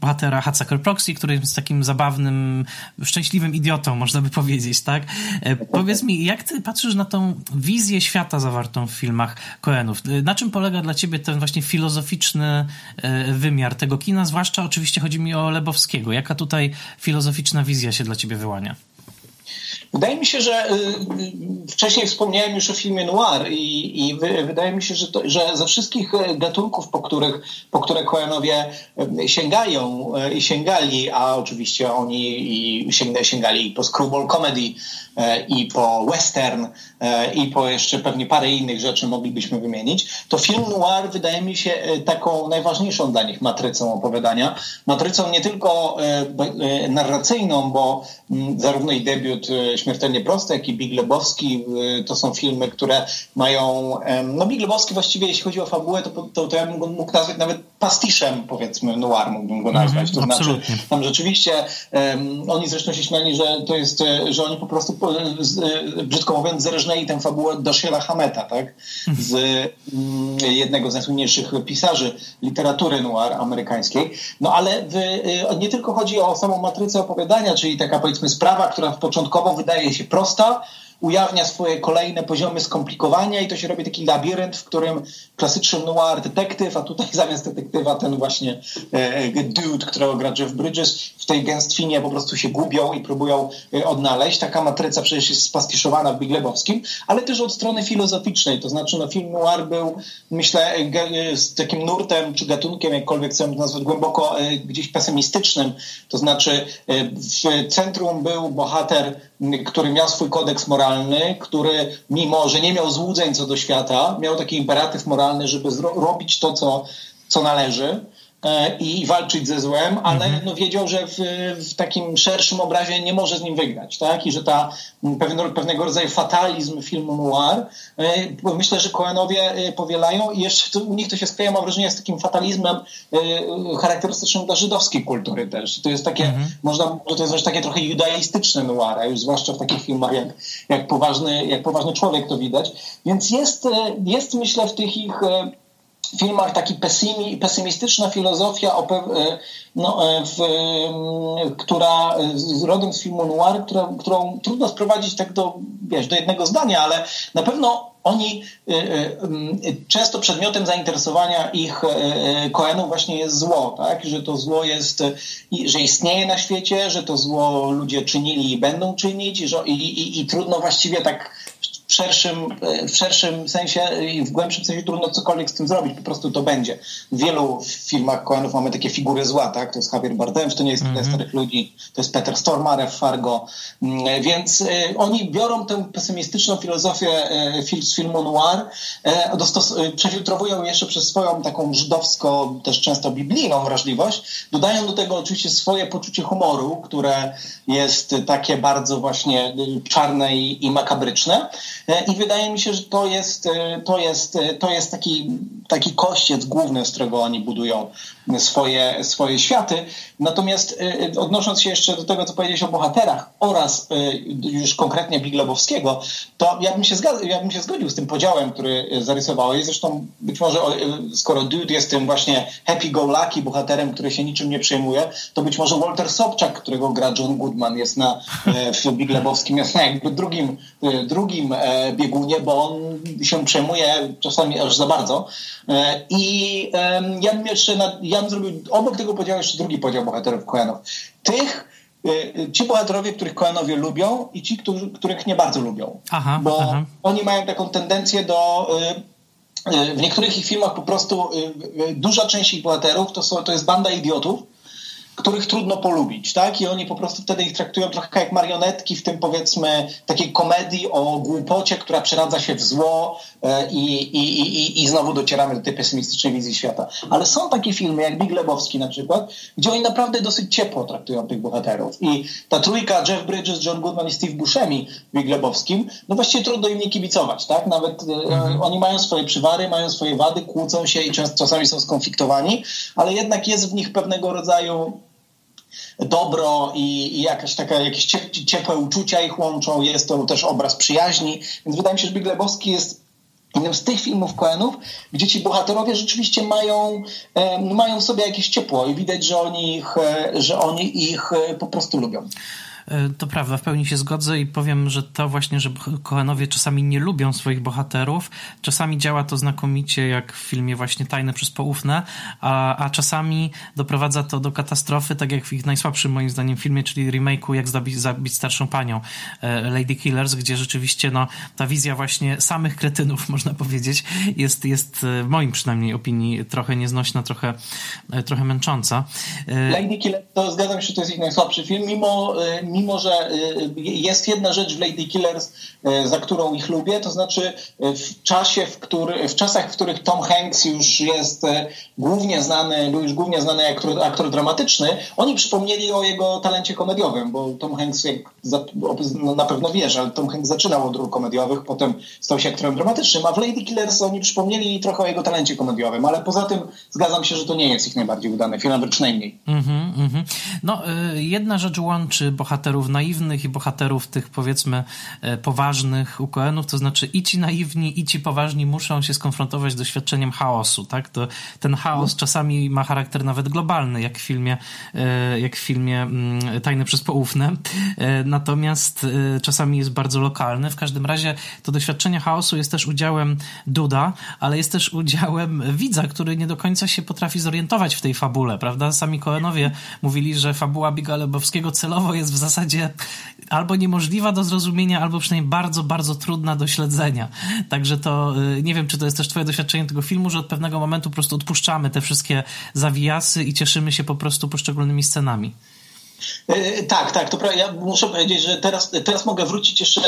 bohatera Hatsucker Proxy, który jest takim zabawnym, szczęśliwym idiotą, można by powiedzieć, tak? E, powiedz mi, jak ty patrzysz na tą wizję świata zawartą w filmach Coenów? E, na czym polega dla ciebie ten właśnie filozoficzny wymiar tego kina? Zwłaszcza oczywiście chodzi mi o Lebowskiego. Jaka tutaj filozoficzna wizja się dla ciebie wyłania? Wydaje mi się, że wcześniej wspomniałem już o filmie noir i, i wydaje mi się, że, to, że ze wszystkich gatunków, po, których, po które Coenowie sięgają i sięgali, a oczywiście oni i sięgali po screwball comedy i po western i po jeszcze pewnie parę innych rzeczy moglibyśmy wymienić, to film noir wydaje mi się taką najważniejszą dla nich matrycą opowiadania. Matrycą nie tylko narracyjną, bo mm, zarówno i debiut Śmiertelnie Proste, jak i Big Lebowski. To są filmy, które mają... No Big Lebowski właściwie, jeśli chodzi o fabułę, to, to, to ja mógł nazwać nawet pastiszem, powiedzmy, noir mógłbym go nazwać. Mm, to znaczy, tam rzeczywiście um, oni zresztą się śmiali, że to jest, że oni po prostu, z, brzydko mówiąc, zreżnęli tę fabułę do Shiela Hameta, tak? Z um, jednego z najsłynniejszych pisarzy literatury noir amerykańskiej. No ale w, nie tylko chodzi o samą matrycę opowiadania, czyli taka powiedzmy sprawa, która początkowo wydaje się prosta, ujawnia swoje kolejne poziomy skomplikowania i to się robi taki labirynt, w którym klasyczny noir detektyw, a tutaj zamiast detektywa ten właśnie e, dude, którego gra Jeff Bridges, w tej gęstwinie po prostu się gubią i próbują e, odnaleźć. Taka matryca przecież jest spastiszowana w Big Lebowskim, ale też od strony filozoficznej, to znaczy no, film noir był, myślę, e, z takim nurtem czy gatunkiem, jakkolwiek chcę nazwać, głęboko e, gdzieś pesymistycznym, to znaczy e, w centrum był bohater, który miał swój kodeks moralny, który mimo, że nie miał złudzeń co do świata, miał taki imperatyw moralny, żeby robić to, co, co należy i walczyć ze złem, ale mhm. no wiedział, że w, w, takim szerszym obrazie nie może z nim wygrać, tak? I że ta pewnego, pewnego rodzaju fatalizm filmu noir, e, myślę, że Koenowie e, powielają i jeszcze u nich to się skleja, mam wrażenie, z takim fatalizmem charakterystycznym dla żydowskiej kultury też. To jest takie, mhm. można, to jest takie trochę judaistyczne noir, a już zwłaszcza w takich filmach jak, jak, poważny, jak poważny człowiek to widać. Więc jest, jest myślę w tych ich filmach taki pesymi, pesymistyczna filozofia, e, no, e, w, która z rodem z filmu noir, która, którą trudno sprowadzić tak do, wiesz, do jednego zdania, ale na pewno oni e, często przedmiotem zainteresowania ich Koenów właśnie jest zło, tak? że to zło jest, że istnieje na świecie, że to zło ludzie czynili i będą czynić i, i, i trudno właściwie tak w szerszym, w szerszym sensie i w głębszym sensie trudno cokolwiek z tym zrobić, po prostu to będzie. W wielu filmach Coenów mamy takie figury zła, tak? To jest Javier Bardem, to nie jest mm -hmm. starych ludzi, to jest Peter Stormare w Fargo, mm, więc y, oni biorą tę pesymistyczną filozofię y, z filmu noir, y, przefiltrowują jeszcze przez swoją taką żydowsko, też często biblijną wrażliwość, dodają do tego oczywiście swoje poczucie humoru, które jest takie bardzo właśnie czarne i, i makabryczne, I wydaje mi się, że to jest, e, to jest, e, to jest taki, taki kościec główny, z którego oni budują swoje, swoje światy. Natomiast odnosząc się jeszcze do tego, co powiedziałeś o bohaterach oraz już konkretnie Biglebowskiego, to ja bym, się zgadzał, ja bym się zgodził z tym podziałem, który zarysowałeś. Zresztą być może skoro Dude jest tym właśnie happy-go-lucky bohaterem, który się niczym nie przejmuje, to być może Walter Sobczak, którego gra John Goodman jest na, w Biglebowskim jest na jakby drugim, drugim E, biegunie, bo on się przejmuje czasami aż za bardzo. E, I ja bym jeszcze, na, ja bym zrobił obok tego podziału jeszcze drugi podział bohaterów Kojanów. Tych, e, ci bohaterowie, których Koenowie lubią i ci, którzy, których nie bardzo lubią. Aha, bo aha. oni mają taką tendencję do w niektórych ich filmach po prostu duża część ich bohaterów to, są, to jest banda idiotów, których trudno polubić, tak? I oni po prostu wtedy ich traktują trochę jak marionetki w tym powiedzmy takiej komedii o głupocie, która przeradza się w zło e, i, i, i, i znowu docieramy do tej pesymistycznej wizji świata. Ale są takie filmy jak Big Lebowski na przykład, gdzie oni naprawdę dosyć ciepło traktują tych bohaterów. I ta trójka Jeff Bridges, John Goodman i Steve Buscemi w Big Lebowskim, no właściwie trudno im nie kibicować, tak? Nawet e, mhm. oni mają swoje przywary, mają swoje wady, kłócą się i często, czasami są skonfliktowani, ale jednak jest w nich pewnego rodzaju dobro i, i jakaś taka, jakieś ciepłe uczucia ich łączą, jest to też obraz przyjaźni, więc wydaje mi się, że Big Lebowski jest jednym z tych filmów Coenów, gdzie ci bohaterowie rzeczywiście mają, mają w sobie jakieś ciepło i widać, że oni ich, e, że oni ich e, po prostu lubią. E, to prawda, w pełni się zgodzę i powiem, że to właśnie, że Koenowie czasami nie lubią swoich bohaterów, czasami działa to znakomicie, jak w filmie właśnie Tajne przez Poufne, a, a czasami doprowadza to do katastrofy, tak jak w ich najsłabszym moim zdaniem filmie, czyli remake'u Jak zabić, zabić starszą panią e, Lady Killers, gdzie rzeczywiście no, ta wizja właśnie samych kretynów, można powiedzieć, jest, jest e, w moim przynajmniej opinii trochę nieznośna, trochę, trochę męcząca. Lady Killers, to zgadzam się, to jest ich najsłabszy film, mimo, mimo że jest jedna rzecz w Lady Killers, za którą ich lubię, to znaczy w czasie, w, który, w czasach, w których Tom Hanks już jest głównie znany, był już głównie znany aktor, aktor dramatyczny, oni przypomnieli o jego talencie komediowym, bo Tom Hanks, jak no, na pewno wiesz, ale Tom Hanks zaczynał od ról komediowych, potem stał się aktorem dramatycznym, a w Lady Killers oni przypomnieli trochę o jego talencie komediowym, ale poza tym zgadzam się, że to nie jest ich najbardziej udany film, a. Mm -hmm, mm -hmm. No, y, jedna rzecz łączy bohaterów naiwnych i bohaterów tych, powiedzmy, y, poważnych UKN-ów, to znaczy i ci naiwni, i ci poważni muszą się skonfrontować z doświadczeniem chaosu, tak? To, ten chaos czasami ma charakter nawet globalny, jak w filmie, y, jak w filmie mm, Tajne przez Poufne, natomiast czasami jest bardzo lokalny. W każdym razie to doświadczenie chaosu jest też udziałem Duda, ale jest też udziałem widza, który nie do końca się potrafi zorientować w tej fabule, prawda? Sami Koenowie mówili, że fabuła Biga Lebowskiego celowo jest w zasadzie albo niemożliwa do zrozumienia, albo przynajmniej bardzo, bardzo trudna do śledzenia. Także to y, nie wiem, czy to jest też twoje doświadczenie tego filmu, że od pewnego momentu po prostu odpuszczamy te wszystkie zawijasy i cieszymy się po prostu poszczególnymi scenami. E, tak, tak, to prawda. Ja muszę powiedzieć, że teraz, teraz mogę wrócić jeszcze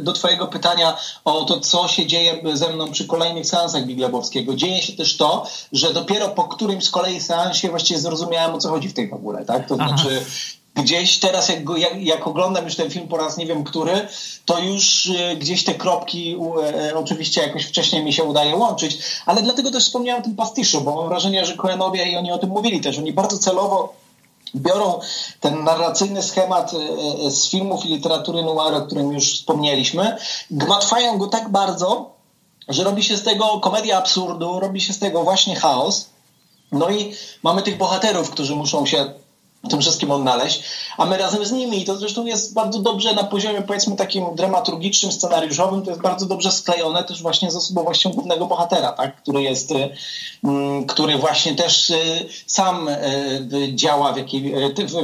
do Twojego pytania o to, co się dzieje ze mną przy kolejnych seansach Biglebowskiego. Dzieje się też to, że dopiero po którymś z kolei seansie właściwie zrozumiałem, o co chodzi w tej fabule, tak? To znaczy, gdzieś teraz, jak, jak, jak, oglądam już ten film po raz nie wiem który, to już y, gdzieś te kropki y, oczywiście jakoś wcześniej mi się udaje łączyć, ale dlatego też wspomniałem o tym pastiszu, bo mam wrażenie, że Coenowie i oni o tym mówili też, oni bardzo celowo biorą ten narracyjny schemat e, e, z filmów i literatury noir, o którym już wspomnieliśmy, gmatwają go tak bardzo, że robi się z tego komedia absurdu, robi się z tego właśnie chaos. No i mamy tych bohaterów, którzy muszą się tym wszystkim odnaleźć, a my razem z nimi. I to zresztą jest bardzo dobrze na poziomie powiedzmy takim dramaturgicznym, scenariuszowym, to jest bardzo dobrze sklejone też właśnie z osobowością głównego bohatera, tak? który jest, y, mm, który właśnie też y, sam y, działa w jakiej,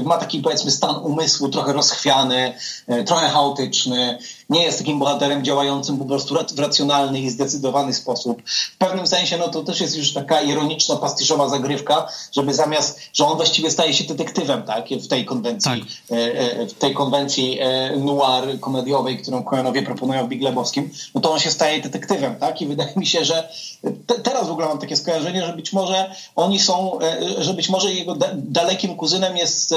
ma taki powiedzmy stan umysłu trochę rozchwiany, trochę chaotyczny, nie jest takim bohaterem działającym po prostu w racjonalny i zdecydowany sposób. W pewnym sensie no to też jest już taka ironiczna, pastiszowa zagrywka, żeby zamiast, że on właściwie staje się detektywem tak, w tej konwencji, tak. E, e, w tej konwencji e, noir komediowej, którą Koenowie proponują w Big Lebowskim, no to on się staje detektywem, tak? I wydaje mi się, że te, teraz w ogóle mam takie skojarzenie, że być może oni są, że być może jego dalekim kuzynem jest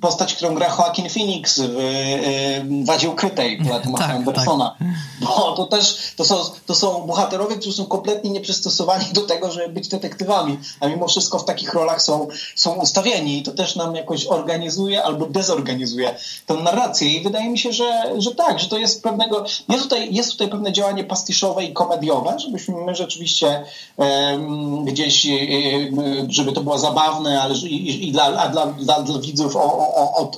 postać, którą gra Joaquin Phoenix w Wadzie Ukrytej, tak. Andersona. Tak. Bo to też to są, to są bohaterowie, którzy są kompletnie nieprzystosowani do tego, żeby być detektywami, a mimo wszystko w takich rolach są, są ustawieni i to też nam jakoś organizuje albo dezorganizuje tę narrację i wydaje mi się, że, że tak, że to jest pewnego, jest tutaj, jest tutaj pewne działanie pastiszowe i komediowe, żebyśmy my rzeczywiście gdzieś, żeby to było zabawne, ale i, dla, dla, dla, dla widzów o, o, o,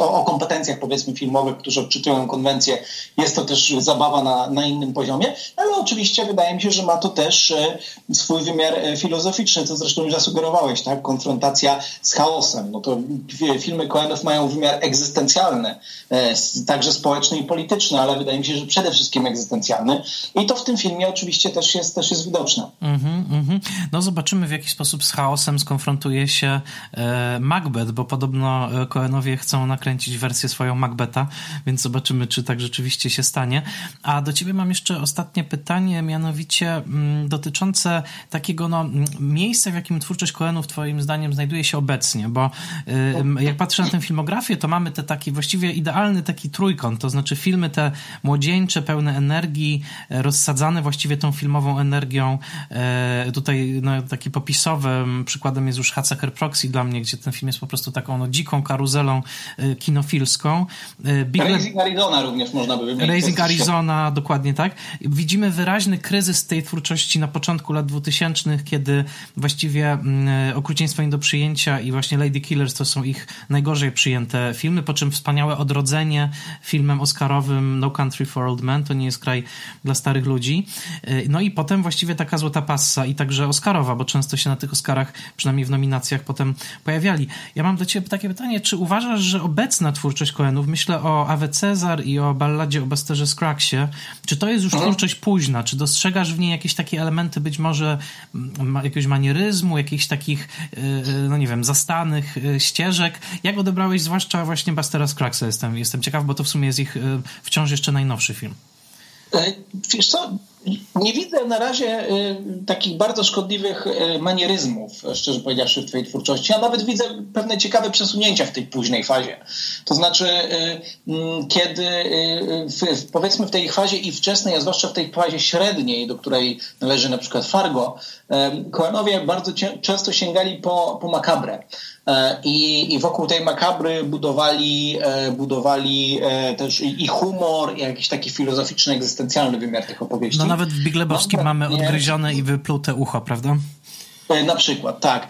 o, o, kompetencjach powiedzmy filmowych, którzy odczytują konwencję jest to też zabawa na, na innym poziomie, ale oczywiście wydaje mi się, że ma to też e, swój wymiar e, filozoficzny, co zresztą już zasugerowałeś, tak? Konfrontacja z chaosem. No to filmy Coenów mają wymiar egzystencjalny, e, także społeczny i polityczny, ale wydaje mi się, że przede wszystkim egzystencjalny. I to w tym filmie oczywiście też jest, też jest widoczne. Mm -hmm, mm -hmm. No zobaczymy w jaki sposób z chaosem skonfrontuje się Macbeth, bo podobno Coenowie chcą nakręcić wersję swoją Macbeta, więc zobaczymy, czy tak rzeczywiście się stanie. A do ciebie mam jeszcze ostatnie pytanie, mianowicie mm, dotyczące takiego no, miejsca, w jakim twórczość Coenów twoim zdaniem znajduje się obecnie, bo y, jak patrzę na tę filmografię, to mamy te taki właściwie idealny taki trójkąt, to znaczy filmy te młodzieńcze, pełne energii, rozsadzane właściwie tą filmową energią twórczością. Tutaj no, taki popisowym przykładem jest już Hacker Proxy dla mnie, gdzie ten film jest po prostu taką no, dziką karuzelą kinofilską. Big Raising Arizona również można by wymienić. Raising Arizona, dokładnie tak. Widzimy wyraźny kryzys tej twórczości na początku lat 2000, kiedy właściwie mm, Okrucieństwo nie do przyjęcia i właśnie Lady Killers to są ich najgorzej przyjęte filmy, po czym wspaniałe odrodzenie filmem oscarowym No Country for Old Men, to nie jest kraj dla starych ludzi. No i potem właściwie taka złota passa i także oscarowa, bo często się na tych Oscarach, przynajmniej w nominacjach potem pojawiali. Ja mam do ciebie takie pytanie, czy uważasz, że obecna twórczość Coenów, myślę o Awe Cezar i o balladzie o Busterze Scraggsie, czy to jest już mhm. twórczość późna? Czy dostrzegasz w niej jakieś takie elementy być może jakiegoś manieryzmu, jakichś takich, y, y, no nie wiem, zastanych ścieżek? Jak odebrałeś zwłaszcza właśnie Bustera Scraggsa? Jestem, jestem ciekaw, bo to w sumie jest ich wciąż jeszcze najnowszy film. E, wiesz co, nie widzę na razie e, takich bardzo szkodliwych e, manieryzmów, szczerze powiedziawszy, w twojej twórczości. Ja nawet widzę pewne ciekawe przesunięcia w tej późnej fazie. To znaczy, kiedy w, powiedzmy w tej fazie i wczesnej, a zwłaszcza w tej fazie średniej, do której należy na przykład Fargo, Koenowie bardzo często sięgali po, po makabrę. E, I, I wokół tej makabry budowali, e, budowali e, też i humor, i jakiś taki filozoficzny, egzystencjalny wymiar tych opowieści. No nawet w Biglebowskim no, mamy odgryzione i wyplute ucho, prawda? Na przykład, tak.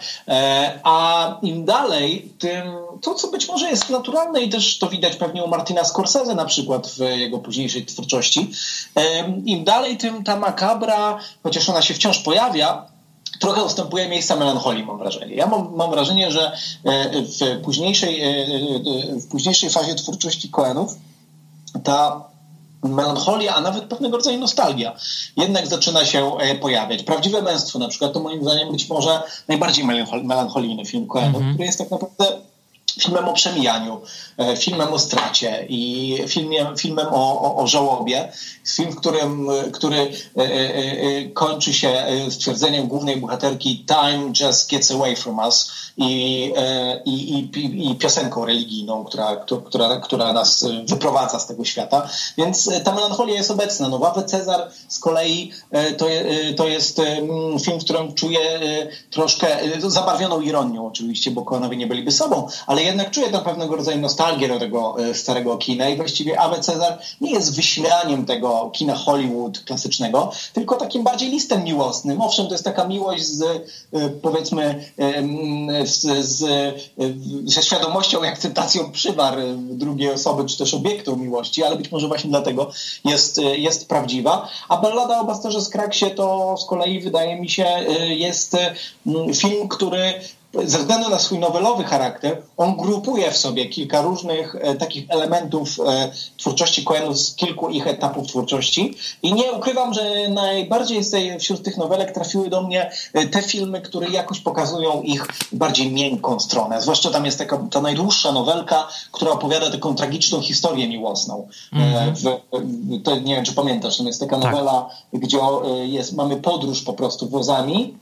A im dalej, tym to, co być może jest naturalne i też to widać pewnie u Martina Scorsese na przykład w jego późniejszej twórczości, im dalej, tym ta makabra, chociaż ona się wciąż pojawia, trochę ustępuje miejsca melancholii, mam wrażenie. Ja mam, mam wrażenie, że e, w późniejszej, e, e, w późniejszej fazie twórczości Coenów ta melancholia, a nawet pewnego rodzaju nostalgia jednak zaczyna się pojawiać. Prawdziwe męstwo na przykład to moim zdaniem być może najbardziej melancholijny film Coenów, mm -hmm. który jest tak naprawdę filmem o przemijaniu, e, filmem o stracie i filmem, filmem o, o, o żałobie. Film, w którym, który e, e, kończy się stwierdzeniem głównej bohaterki Time just gets away from us i, i, i, i piosenką religijną, która, która, która nas wyprowadza z tego świata. Więc ta melancholia jest obecna. No, Wawe Cezar z kolei to, to jest film, w którym czuję troszkę zabarwioną ironią oczywiście, bo Konowie nie byliby sobą, ale jednak czuję tam pewnego rodzaju nostalgię do tego e, starego kina i właściwie Awe Cezar nie jest wyśmiewaniem tego kina Hollywood klasycznego, tylko takim bardziej listem miłosnym. Owszem, to jest taka miłość z e, powiedzmy z, z, ze świadomością i akceptacją przywar drugiej osoby, czy też obiektu miłości, ale być może właśnie dlatego jest, jest prawdziwa. A Ballada o Bastarze Skraksie to z kolei wydaje mi się jest film, który ze względu na swój nowelowy charakter, on grupuje w sobie kilka różnych e, takich elementów e, twórczości Coenów z kilku ich etapów twórczości. I nie ukrywam, że najbardziej z wśród tych nowelek trafiły do mnie e, te filmy, które jakoś pokazują ich bardziej miękką stronę. Zwłaszcza tam jest taka ta najdłuższa nowelka, która opowiada taką tragiczną historię miłosną. Mm -hmm. w, to, nie wiem, czy pamiętasz, tam jest taka tak. nowela, tak. gdzie jest, mamy podróż po prostu wozami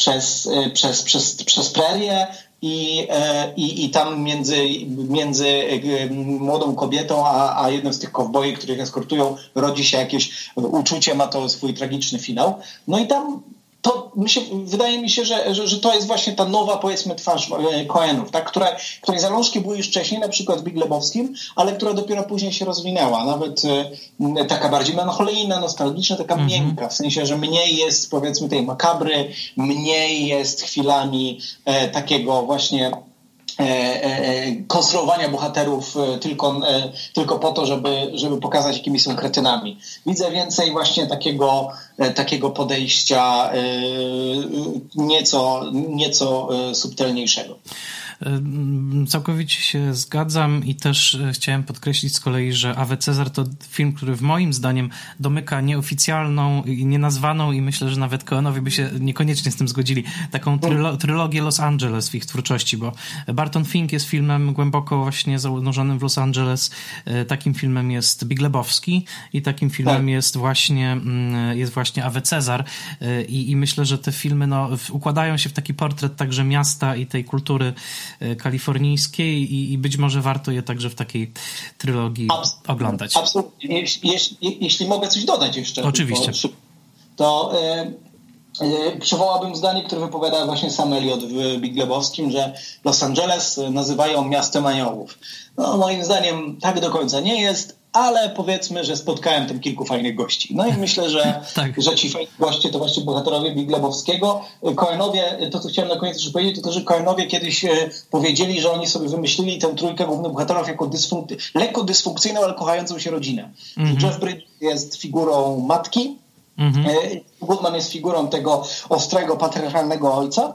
przez, e, przez, przez, przez prerię i, e, i, i tam między, między e, młodą kobietą a, a jednym z tych kowboi, których eskortują, rodzi się jakieś uczucie, ma to swój tragiczny finał. No i tam to mi się, wydaje mi się, że, że, że, to jest właśnie ta nowa, powiedzmy, twarz Coenów, tak? która, której zalążki były już wcześniej, na przykład w Big Lebowskim, ale która dopiero później się rozwinęła. Nawet y, taka bardziej melancholijna, nostalgiczna, taka mm -hmm. miękka, w sensie, że mniej jest, powiedzmy, tej makabry, mniej jest chwilami e, takiego właśnie E, e, konstruowania bohaterów e, tylko, tylko po to, żeby, żeby pokazać, jakimi są kretynami. Widzę więcej właśnie takiego, takiego podejścia nieco, nieco subtelniejszego. Całkowicie się zgadzam i też e, chciałem podkreślić z kolei, że Awe Cezar to film, który w moim zdaniem domyka nieoficjalną i nienazwaną i myślę, że nawet Koenowie by się niekoniecznie z tym zgodzili, taką trylo trylogię Los Angeles w ich twórczości, bo Barton Fink jest filmem głęboko właśnie zanurzonym w Los Angeles. E, takim filmem jest Big Lebowski i takim filmem tak. jest właśnie mm, jest właśnie Awe Cezar e, I, i myślę, że te filmy no, układają się w taki portret także miasta i tej kultury kalifornijskiej i, i być może warto je także w takiej trylogii Abs oglądać. Absolutnie. Jeśli, jeśli, jeśli, mogę coś dodać jeszcze. Oczywiście. To, to e, Przywołałbym zdanie, które wypowiada właśnie Sam Elliot w Big Lebowskim, że Los Angeles nazywają miastem aniołów. No, moim zdaniem tak do końca nie jest, ale powiedzmy, że spotkałem tam kilku fajnych gości. No i myślę, że, tak. że ci fajni goście to właśnie bohaterowie Big Lebowskiego. Koenowie, to co chciałem na koniec jeszcze powiedzieć, to to, że Koenowie kiedyś e, powiedzieli, że oni sobie wymyślili tę trójkę głównych bohaterów jako dysfunk lekko dysfunkcyjną, ale kochającą się rodzinę. -hmm. Jeff Bridges jest figurą matki, mm -hmm. Goodman jest figurą tego ostrego, patriarchalnego ojca,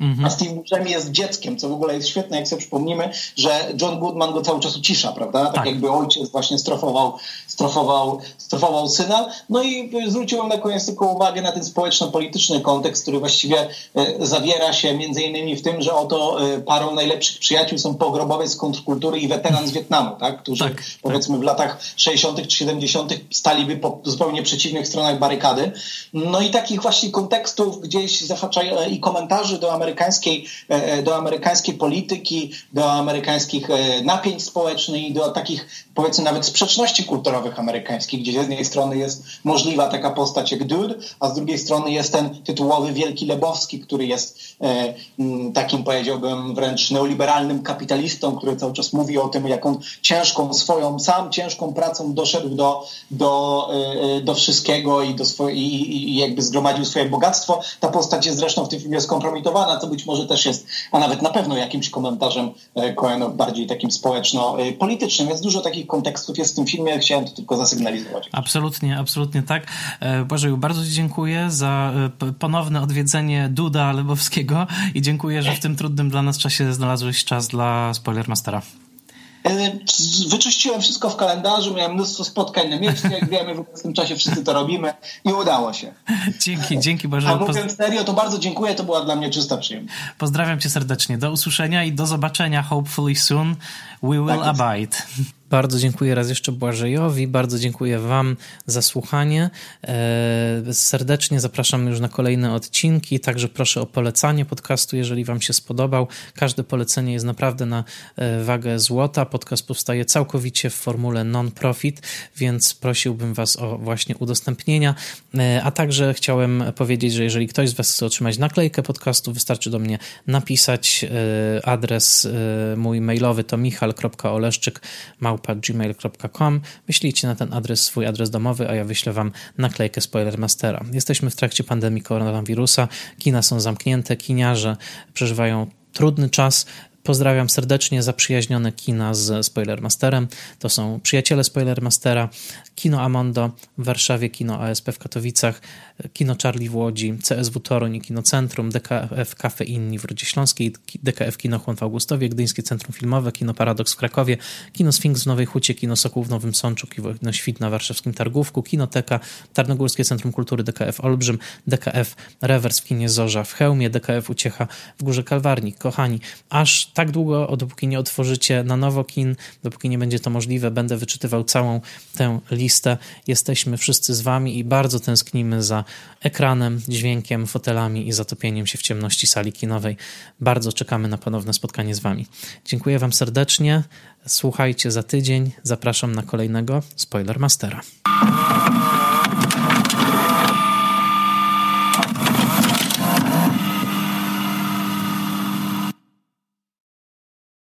Mhm. A Steve Buscemi jest dzieckiem, co w ogóle jest świetne, jak sobie przypomnimy, że John Goodman go cały czas ucisza, prawda? Tak, tak. jakby ojciec właśnie strofował, strofował, strofował syna. No i zwróciłem na koniec tylko uwagę na ten społeczno-polityczny kontekst, który właściwie e, zawiera się między innymi w tym, że oto e, parą najlepszych przyjaciół są pogrobowiec z kontrkultury i weteran z Wietnamu, tak? którzy tak, tak. powiedzmy tak. w latach 60. czy 70. staliby po zupełnie przeciwnych stronach barykady. No i takich właśnie kontekstów gdzieś i komentarzy do amerykańskiej, e, e, do amerykańskiej polityki, do amerykańskich e, napięć społecznych i do takich powiedzmy nawet sprzeczności kulturowych amerykańskich, gdzie z jednej strony jest możliwa taka postać jak Dude, a z drugiej strony jest ten tytułowy Wielki Lebowski, który jest takim powiedziałbym wręcz neoliberalnym kapitalistą, który cały czas mówi o tym, jaką ciężką swoją, sam ciężką pracą doszedł do, do, do wszystkiego i, do swoje, i, i jakby zgromadził swoje bogactwo. Ta postać jest zresztą w tym filmie skompromitowana, to być może też jest, a nawet na pewno jakimś komentarzem e, Cohenów bardziej takim społeczno-politycznym. Więc dużo takich kontekstów jest w tym filmie, chciałem tylko zasygnalizować. Absolutnie, absolutnie tak. E, Bożeju, bardzo Ci dziękuję za e, ponowne odwiedzenie Duda Lebowskiego i dziękuję, że w tym trudnym dla nas czasie znalazłeś czas dla Spoilermastera. E, wyczyściłem wszystko w kalendarzu, miałem mnóstwo spotkań na mieście, jak wiemy, w tym czasie wszyscy to robimy i udało się. Dzięki, dzięki Boże. A mówiąc serio, to bardzo dziękuję, to była dla mnie czysta przyjemność. Pozdrawiam cię serdecznie, do usłyszenia i do zobaczenia hopefully soon. We will tak abide. Bardzo dziękuję raz jeszcze Błażejowi, bardzo dziękuję Wam za słuchanie. E, serdecznie zapraszam już na kolejne odcinki, także proszę o polecanie podcastu, jeżeli Wam się spodobał. Każde polecenie jest naprawdę na e, wagę złota. Podcast powstaje całkowicie w formule non-profit, więc prosiłbym Was o właśnie udostępnienia. E, a także chciałem powiedzieć, że jeżeli ktoś z Was chce otrzymać naklejkę podcastu, wystarczy do mnie napisać. Adres mój mailowy to michal.oleszczyk gmail.com. Wyślijcie na ten adres swój adres domowy, a ja wyślę wam naklejkę Spoilermastera. Jesteśmy w trakcie pandemii koronawirusa, kina są zamknięte, kiniarze przeżywają trudny czas, Pozdrawiam serdecznie zaprzyjaźnione kina z Spoilermasterem. To są przyjaciele Spoilermastera, Kino Amondo w Warszawie, Kino ASP w Katowicach, Kino Charlie w Łodzi, CSW Toruń i Kino Centrum, DKF Cafe Inni w Rodzie Śląskiej, DKF Kino Chłon w Augustowie, Gdyńskie Centrum Filmowe, Kino Paradoks w Krakowie, Kino Sfinks w Nowej Hucie, Kino Sokół w Nowym Sączu, Kino Świt na warszawskim Targówku, Kinoteka, Tarnogórskie Centrum Kultury DKF Olbrzym, DKF Rewers w Kinie Zorza w Chełmie, DKF Uciecha w Górze Kalwarni. Kochani, aż tak długo, dopóki nie otworzycie na nowo kin, dopóki nie będzie to możliwe, będę wyczytywał całą tę listę. Jesteśmy wszyscy z wami i bardzo tęsknimy ekranem, dźwiękiem, fotelami i zatopieniem się w ciemności sali kinowej. Bardzo czekamy na ponowne spotkanie z wami. Dziękuję wam serdecznie. Słuchajcie za tydzień. Zapraszam na kolejnego Spoiler Mastera.